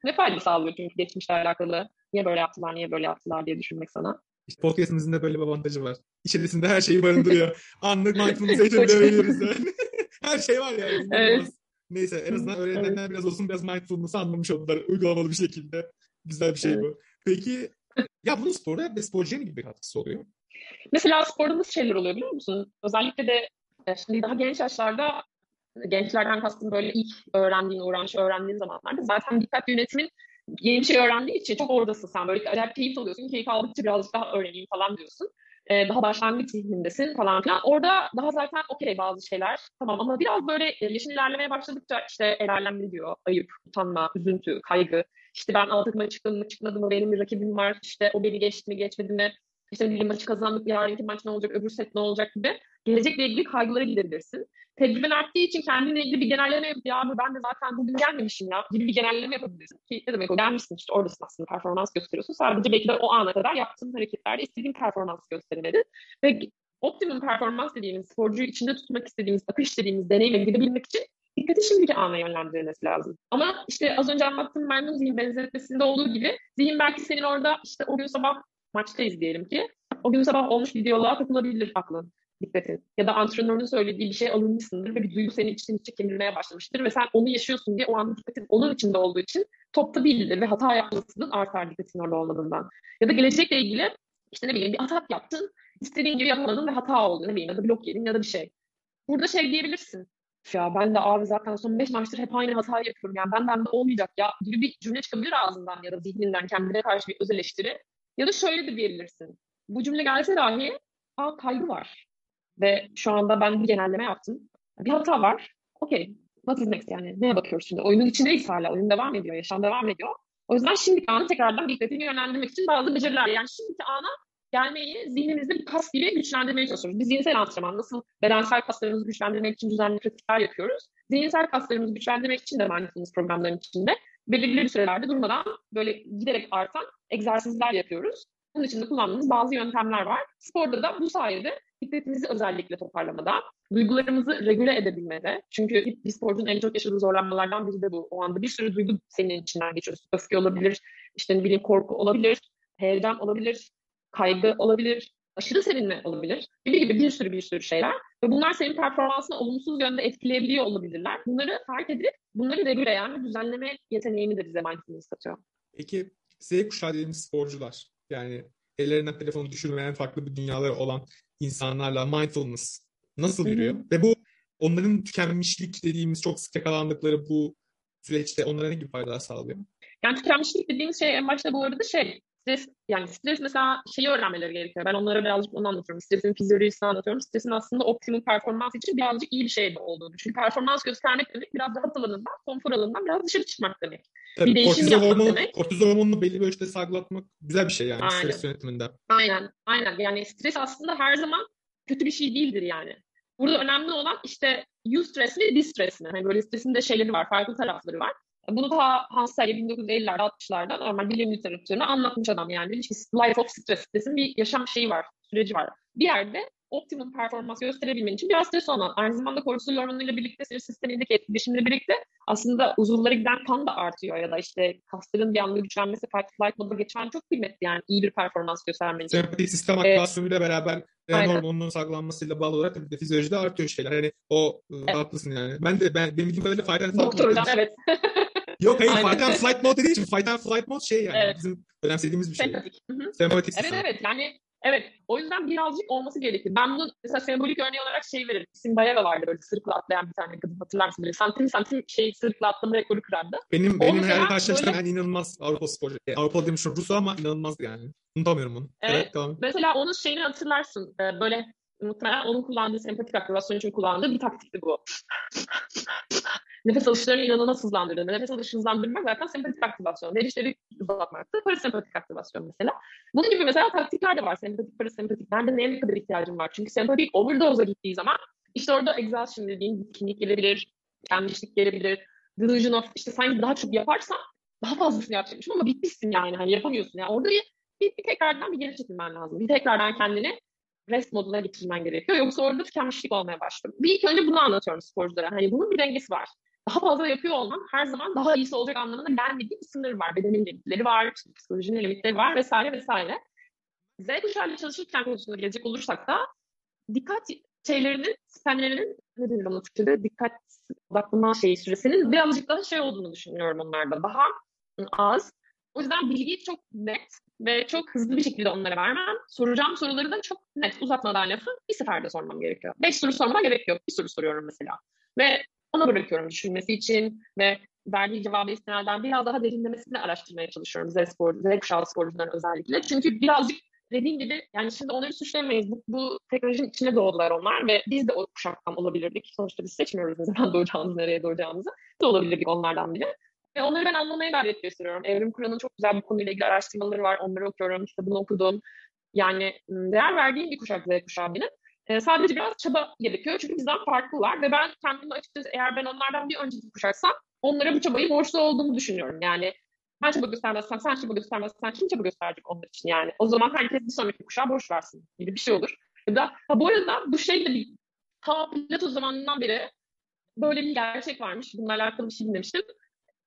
Ne fayda sağlıyor çünkü geçmişle alakalı niye böyle yaptılar, niye böyle yaptılar diye düşünmek sana. İşte podcastimizin de böyle bir avantajı var. İçerisinde her şeyi barındırıyor. Anlık mindfulness eğitimde veriyoruz yani. her şey var yani. Evet. Neyse en azından öğretmenler evet. biraz olsun biraz mindfulness'ı anlamış oldular uygulamalı bir şekilde. Güzel bir şey evet. bu. Peki ya bunun sporda ve sporcuya gibi bir katkısı oluyor? Mesela sporda nasıl şeyler oluyor biliyor musun? Özellikle de e, şimdi daha genç yaşlarda gençlerden kastım böyle ilk öğrendiğin, uğraşı öğrendiğin zamanlarda zaten dikkat yönetimin yeni bir şey öğrendiği için çok oradasın sen. Böyle acayip keyif alıyorsun. Keyif aldıkça birazcık daha öğreneyim falan diyorsun. Ee, daha başlangıç zihnindesin falan filan. Orada daha zaten okey bazı şeyler. Tamam ama biraz böyle e, yaşın ilerlemeye başladıkça işte el diyor? Ayıp, utanma, üzüntü, kaygı. İşte ben alt takıma çıktım mı çıkmadım mı benim bir rakibim var. İşte o beni geçti mi geçmedi mi. İşte bir maçı kazandık yarınki maç ne olacak öbür set ne olacak gibi. Gelecekle ilgili kaygılara gidebilirsin tecrüben arttığı için kendine ilgili bir genelleme yapıp ya abi ben de zaten bugün gelmemişim ya gibi bir genelleme yapabilirsin. Ki ne demek o gelmişsin işte oradasın aslında performans gösteriyorsun. Sadece belki de o ana kadar yaptığın hareketlerde istediğin performans gösteremedin. Ve optimum performans dediğimiz, sporcuyu içinde tutmak istediğimiz, akış dediğimiz deneyime gidebilmek için dikkati şimdiki ana yönlendirilmesi lazım. Ama işte az önce anlattığım maymun zihin benzetmesinde olduğu gibi zihin belki senin orada işte o gün sabah maçtayız diyelim ki o gün sabah olmuş diyaloğa takılabilir aklın dikkatin. Ya da antrenörün söylediği bir şey alınmışsındır ve bir duygu senin için içi kemirmeye başlamıştır ve sen onu yaşıyorsun diye o an dikkatin onun içinde olduğu için topta değildir ve hata yapmasının artar dikkatin orada olmadığından. Ya da gelecekle ilgili işte ne bileyim bir atak yaptın, istediğin gibi yapamadın ve hata oldu ne bileyim ya da blok yedin ya da bir şey. Burada şey diyebilirsin. Ya ben de abi zaten son 5 maçtır hep aynı hatayı yapıyorum. Yani benden de olmayacak ya gibi bir cümle çıkabilir ağzından ya da zihninden kendine karşı bir öz eleştiri. Ya da şöyle de diyebilirsin. Bu cümle gelse dahi aa kaygı var. Ve şu anda ben bir genelleme yaptım. Bir hata var. Okey. What is next yani? Neye bakıyoruz şimdi? Oyunun içindeyiz hala. Oyun devam ediyor. Yaşam devam ediyor. O yüzden şimdiki anı tekrardan dikkatini yönlendirmek için bazı beceriler. Yani şimdiki ana gelmeyi zihnimizde bir kas gibi güçlendirmeye çalışıyoruz. Biz zihinsel antrenman nasıl bedensel kaslarımızı güçlendirmek için düzenli pratikler yapıyoruz. Zihinsel kaslarımızı güçlendirmek için de mindfulness programların içinde belirli bir sürelerde durmadan böyle giderek artan egzersizler yapıyoruz. Bunun için de kullandığımız bazı yöntemler var. Sporda da bu sayede dikkatimizi özellikle toparlamada, duygularımızı regüle edebilmede. Çünkü bir sporcunun en çok yaşadığı zorlanmalardan biri de bu. O anda bir sürü duygu senin içinden geçiyor. Öfke olabilir, işte ne bileyim korku olabilir, heyecan olabilir, kaygı olabilir, aşırı sevinme olabilir gibi gibi bir sürü bir sürü şeyler. Ve bunlar senin performansını olumsuz yönde etkileyebiliyor olabilirler. Bunları fark edip bunları regüleyen ve düzenleme yeteneğini de bize mindfulness katıyor. Peki Z kuşağı dediğimiz sporcular yani ellerinden telefonu düşürmeyen farklı bir dünyaları olan insanlarla mindfulness nasıl yürüyor? Hı-hı. Ve bu onların tükenmişlik dediğimiz çok sık yakalandıkları bu süreçte onlara ne gibi faydalar sağlıyor? Yani tükenmişlik dediğimiz şey en başta bu arada şey stres yani stres mesela şeyi öğrenmeleri gerekiyor. Ben onlara birazcık onu anlatıyorum. Stresin fizyolojisini anlatıyorum. Stresin aslında optimum performans için birazcık iyi bir şey de olduğunu. Çünkü performans göstermek demek biraz rahat alanından, konfor alanından biraz dışarı çıkmak demek. Tabii, bir değişim yapmak hormonu, demek. Kortizol hormonunu belli bir ölçüde salgılatmak güzel bir şey yani aynen. stres yönetiminde. Aynen, aynen. Yani stres aslında her zaman kötü bir şey değildir yani. Burada önemli olan işte eustress mi, distress mi? Hani böyle stresin de şeyleri var, farklı tarafları var. Bunu da Hans Selye 1950'lerde 60'larda normal bilim literatüründe anlatmış adam yani. Life of stress stresin bir yaşam şeyi var, süreci var. Bir yerde optimum performans gösterebilmen için biraz stres olman. Aynı zamanda kortizol hormonuyla birlikte sinir sistemindeki etkileşimle birlikte aslında uzuvlara giden kan da artıyor ya da işte kasların bir anda güçlenmesi fight flight moda geçmen çok kıymetli yani iyi bir performans göstermen için. Sempatik sistem aktivasyonuyla ee, beraber Aynen. hormonunun saklanmasıyla bağlı olarak tabii de fizyolojide artıyor şeyler. Yani o evet. haklısın yani. Ben de ben benim bildiğim kadarıyla faydalı Doktordan evet. Yok hayır Fight and Flight mode dediği için Fight and Flight mode şey yani evet. bizim önemsediğimiz bir şey. Sempatik. Evet evet yani Evet. O yüzden birazcık olması gerekir. Ben bunu mesela sembolik örneği olarak şey veririm. Simbayeva vardı böyle sırıkla atlayan bir tane kadın hatırlar mısın? Böyle santim santim şey sırıkla atlama rekoru kırardı. Benim, o benim herhalde karşılaştığım böyle... en inanılmaz Avrupa spor. E, Avrupa demişim Rus ama inanılmaz yani. Unutamıyorum onu. Evet. evet tamam. Mesela onun şeyini hatırlarsın. Ee, böyle muhtemelen onun kullandığı sempatik aktivasyon için kullandığı bir taktikti bu. nefes alışlarını inanılmaz hızlandırdı. Nefes alış hızlandırmak zaten sempatik aktivasyon. Verişleri uzatmaktı. Parasempatik aktivasyon mesela. Bunun gibi mesela taktikler de var. Sempatik, parasempatik. Nerede neye ne kadar ihtiyacım var? Çünkü sempatik overdose'a gittiği zaman işte orada exhaustion dediğin bitkinlik gelebilir, kendişlik gelebilir, delusion of işte sanki daha çok yaparsan daha fazlasını yapacakmışım ama bitmişsin yani. Hani yapamıyorsun. Yani orada bir, bir, bir tekrardan bir geri çekilmen lazım. Bir tekrardan kendini rest moduna getirmen gerekiyor. Yoksa orada tükenmişlik olmaya başlıyor. Bir ilk önce bunu anlatıyorum sporculara. Hani bunun bir dengesi var. Daha fazla yapıyor olman her zaman daha iyisi olacak anlamına gelmediği bir sınır var. Bedenin limitleri var, psikolojinin limitleri var vesaire vesaire. Z kuşağıyla çalışırken konusunda gelecek olursak da dikkat şeylerinin, spenlerinin ne denir ona Türkçe'de dikkat odaklama şeyi süresinin birazcık daha şey olduğunu düşünüyorum onlarda. Daha az. O yüzden bilgiyi çok net ve çok hızlı bir şekilde onlara vermem. Soracağım soruları da çok net uzatmadan lafı bir seferde sormam gerekiyor. Beş soru sormama gerek yok. Bir soru soruyorum mesela. Ve ona bırakıyorum düşünmesi için ve verdiği cevabı istinaden biraz daha derinlemesine araştırmaya çalışıyorum Z, spor, Z kuşağı sporcuların özellikle. Çünkü birazcık dediğim gibi yani şimdi onları suçlayamayız. Bu, bu teknolojinin içine doğdular onlar ve biz de o kuşaktan olabilirdik. Sonuçta biz seçmiyoruz ne zaman doğacağımızı, nereye doğacağımızı. de olabilirdik onlardan biri. Ve onları ben anlamaya gayret gösteriyorum. Evrim Kur'an'ın çok güzel bir konuyla ilgili araştırmaları var. Onları okuyorum, kitabını okudum. Yani değer verdiğim bir kuşak Z kuşağı benim. E, sadece biraz çaba gerekiyor çünkü bizden farklılar ve ben kendimi açıkçası eğer ben onlardan bir önceki kuşaksam onlara bu çabayı borçlu olduğumu düşünüyorum. Yani ben çaba göstermezsem, sen çaba göstermezsen kim çaba gösterecek onlar için yani? O zaman herkes bir sonraki kuşağa borç versin gibi bir şey olur. Ya da ha, bu arada bu şey de bir ta Plato zamanından beri böyle bir gerçek varmış. Bununla alakalı bir şey dinlemiştim.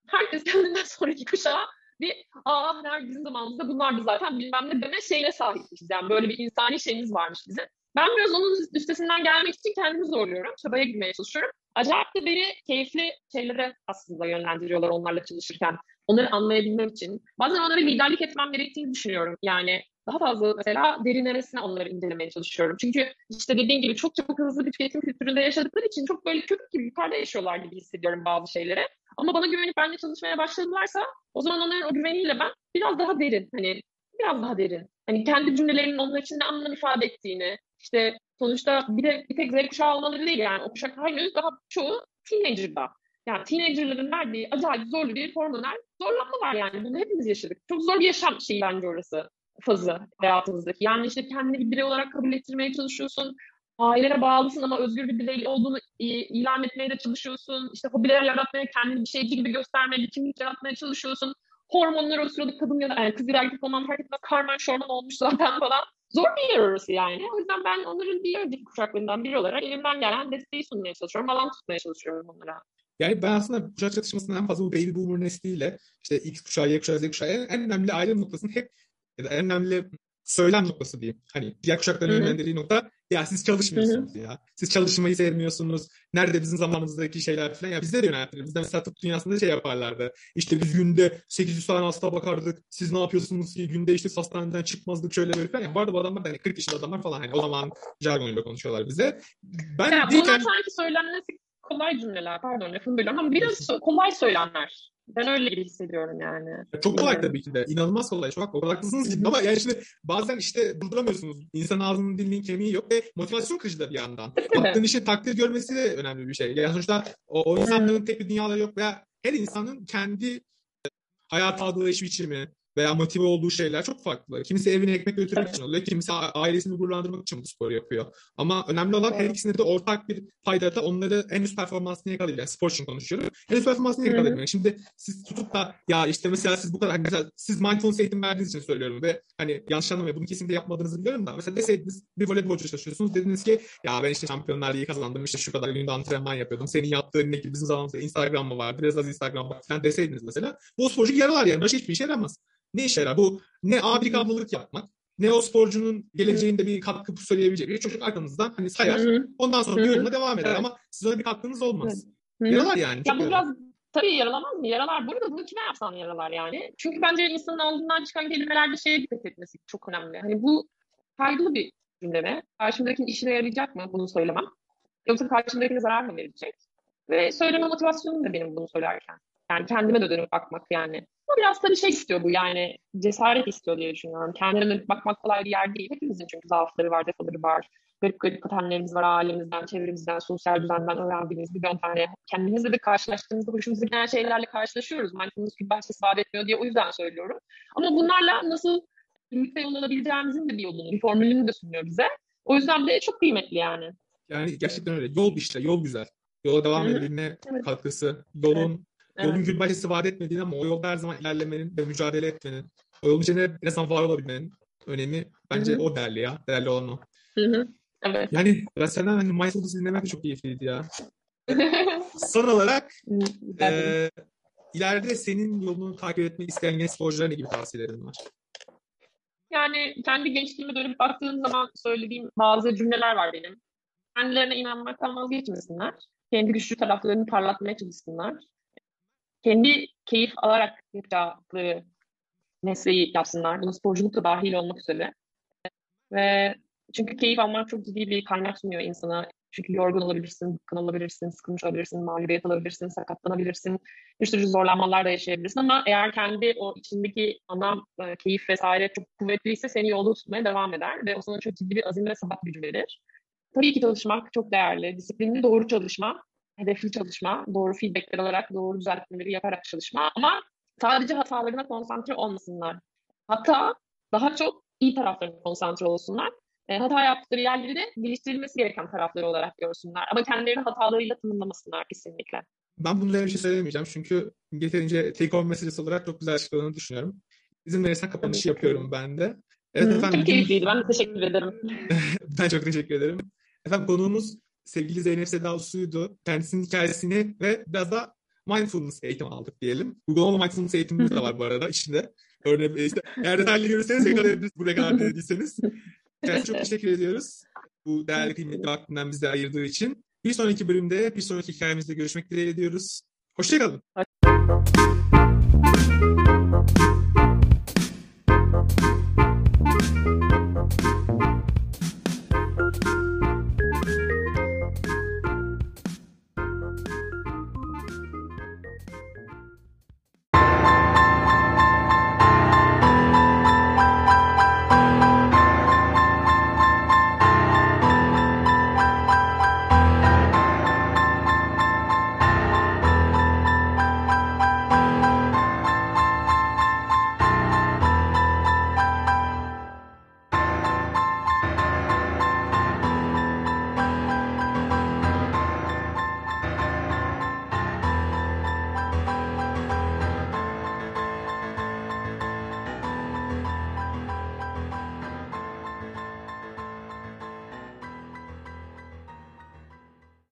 Herkes kendinden sonraki kuşağa bir aa her bizim zamanımızda bunlardı zaten bilmem ne deme şeyine sahipmişiz. Yani böyle bir insani şeyimiz varmış bizim. Ben biraz onun üstesinden gelmek için kendimi zorluyorum. Çabaya girmeye çalışıyorum. Acayip de beni keyifli şeylere aslında yönlendiriyorlar onlarla çalışırken. Onları anlayabilmem için. Bazen onlara liderlik etmem gerektiğini düşünüyorum. Yani daha fazla mesela derinlemesine onları incelemeye çalışıyorum. Çünkü işte dediğim gibi çok çok hızlı bir tüketim kültüründe yaşadıkları için çok böyle köpük gibi yukarıda yaşıyorlar gibi hissediyorum bazı şeylere. Ama bana güvenip benimle çalışmaya başladılarsa o zaman onların o güveniyle ben biraz daha derin hani biraz daha derin. Hani kendi cümlelerinin onlar için ne anlam ifade ettiğini, işte sonuçta bir de bir tek Z kuşağı olmaları değil yani o kuşak henüz daha çoğu teenager'da. Yani teenager'ların verdiği acayip zorlu bir hormonal zorlanma var yani. Bunu hepimiz yaşadık. Çok zor bir yaşam şeyi bence orası fazı hayatımızdaki. Yani işte kendini bir birey olarak kabul ettirmeye çalışıyorsun. Ailene bağlısın ama özgür bir birey olduğunu ilan etmeye de çalışıyorsun. İşte hobiler yaratmaya, kendini bir şeyci gibi göstermeye, bir kimlik yaratmaya çalışıyorsun. Hormonlar o sırada kadın ya da yani kız bir erkek olman fark etmez. Karman şorman olmuş zaten falan zor bir yer orası yani. O yüzden ben onların önceki kuşaklarından biri olarak elimden gelen desteği sunmaya çalışıyorum. Alan tutmaya çalışıyorum onlara. Yani ben aslında kuşak çatışmasının en fazla bu baby boomer nesliyle işte X kuşağı, Y kuşağı, Z kuşağı en, önemli ayrım noktasının hep ya da en önemli söylem noktası diyeyim. Hani diğer kuşakların yönlendirdiği nokta ya siz çalışmıyorsunuz ya. Siz çalışmayı sevmiyorsunuz. Nerede bizim zamanımızdaki şeyler falan. Ya bizde de yöneltilir. Bizde mesela tıp dünyasında şey yaparlardı. İşte biz günde 800 tane hasta bakardık. Siz ne yapıyorsunuz ki? Günde işte hastaneden çıkmazdık şöyle böyle falan. Yani vardı bu adamlar da hani 40 yaşında adamlar falan. Hani o zaman jargonuyla konuşuyorlar bize. Ben ya, bunlar sanki söylenmesi kolay cümleler. Pardon lafını bölüyorum ama biraz kolay söylenler. Ben öyle gibi hissediyorum yani. Çok kolay tabii ki de. İnanılmaz kolay. Çok kolay haklısınız gibi. Ama yani şimdi bazen işte durduramıyorsunuz. İnsan ağzının dilinin kemiği yok ve motivasyon kırıcı da bir yandan. Yaptığın işi takdir görmesi de önemli bir şey. Yani sonuçta o, o insanların tek bir dünyaları yok veya her insanın kendi hayat aldığı iş biçimi, veya motive olduğu şeyler çok farklı. Kimisi evine ekmek götürmek için oluyor, kimisi ailesini gururlandırmak için bu sporu yapıyor. Ama önemli olan her ikisinde de ortak bir paydada onları en üst performansını yakalayabilmek. Spor için konuşuyorum. En üst performansını yakalayabilmek. Şimdi siz tutup da ya işte mesela siz bu kadar mesela siz mindfulness eğitim verdiğiniz için söylüyorum ve hani yanlış anlamayın bunu kesinlikle yapmadığınızı biliyorum da mesela deseydiniz bir voleybolcu çalışıyorsunuz dediniz ki ya ben işte şampiyonlar ligi kazandım işte şu kadar günde antrenman yapıyordum. Senin yaptığın ne ki bizim zamanımızda Instagram mı vardı biraz az Instagram var falan deseydiniz mesela bu sporcu yaralar yani başka hiçbir işe yaramaz ne işe yarar? Bu ne abilik ablalık yapmak, ne o sporcunun geleceğinde bir katkı söyleyebilecek bir çocuk arkanızdan hani sayar. Ondan sonra yoluna devam eder ama siz öyle bir katkınız olmaz. Yaralar yani. Ya bu biraz Tabii yaralamaz mı? Yaralar. Bu arada bunu kime yapsan yaralar yani. Çünkü bence insanın ağzından çıkan kelimelerde şeye dikkat etmesi çok önemli. Hani bu faydalı bir cümle mi? Karşımdakinin işine yarayacak mı bunu söylemem? Yoksa karşımdakine zarar mı verecek? Ve söyleme motivasyonum da benim bunu söylerken. Yani kendime de dönüp bakmak yani. Biraz tabii şey istiyor bu yani cesaret istiyor diye düşünüyorum. Kendine bakmak kolay bir yer değil. Hepimizin çünkü zaafları var, defoları var. Garip garip patenlerimiz var ailemizden, çevremizden, sosyal düzenden öğrendiğimiz bir tane. Kendimizle de karşılaştığımızda hoşumuza giden şeylerle karşılaşıyoruz. Mindfulness bir başkası vaat etmiyor diye o yüzden söylüyorum. Ama bunlarla nasıl birlikte yol alabileceğimizin de bir yolunu, bir formülünü de sunuyor bize. O yüzden de çok kıymetli yani. Yani gerçekten öyle. Yol işte, yol güzel. Yola devam edildiğine evet. katkısı, yolun evet. yolun gül başlısı vaat etmediğini ama o yolda her zaman ilerlemenin ve mücadele etmenin, o yolun içinde en azından var olabilmenin önemi bence Hı-hı. o değerli ya. Değerli olan o. Hı-hı. Evet. Yani ben senden hani Mindfulness dinlemek de çok keyifliydi ya. Son olarak e, ileride senin yolunu takip etmek isteyen genç sporculara ne gibi tavsiyelerin var? Yani kendi gençliğime dönüp baktığım zaman söylediğim bazı cümleler var benim. Kendilerine inanmaktan vazgeçmesinler. Kendi güçlü taraflarını parlatmaya çalışsınlar. Kendi keyif alarak yapacakları mesleği yapsınlar. Bunu sporculuk da dahil olmak üzere. Ve çünkü keyif almak çok ciddi bir kaynak sunuyor insana. Çünkü yorgun olabilirsin, bıkkın olabilirsin, sıkılmış olabilirsin, mağlubiyet alabilirsin, sakatlanabilirsin. Bir sürü zorlanmalar da yaşayabilirsin ama eğer kendi o içindeki ana e, keyif vesaire çok kuvvetliyse seni yolda tutmaya devam eder ve o sana çok ciddi bir azim ve sabah gücü verir. Tabii ki çalışmak çok değerli. Disiplinli doğru çalışma, hedefli çalışma, doğru feedbackler alarak, doğru düzeltmeleri yaparak çalışma ama sadece hatalarına konsantre olmasınlar. Hatta daha çok iyi taraflarına konsantre olsunlar e, hata yaptıkları yerleri de geliştirilmesi gereken tarafları olarak görsünler. Ama kendilerini hatalarıyla tanımlamasınlar kesinlikle. Ben bunlara bir şey söylemeyeceğim çünkü yeterince take home meselesi olarak çok güzel açıkladığını düşünüyorum. İzin verirsen kapanışı yapıyorum ben de. Evet Hı, efendim. Çok keyifliydi. Ben de teşekkür ederim. ben çok teşekkür ederim. Efendim konuğumuz sevgili Zeynep Seda Su'ydu. Kendisinin hikayesini ve biraz da mindfulness eğitimi aldık diyelim. Google Home mindfulness eğitimimiz de var bu arada içinde. Örneğin e, işte eğer detaylı görürseniz ne buraya kadar dediyseniz. Yani çok teşekkür ediyoruz. Bu değerli kıymetli vaktinden bize ayırdığı için. Bir sonraki bölümde, bir sonraki hikayemizde görüşmek dileğiyle diyoruz. Hoşçakalın. Hoşçakalın.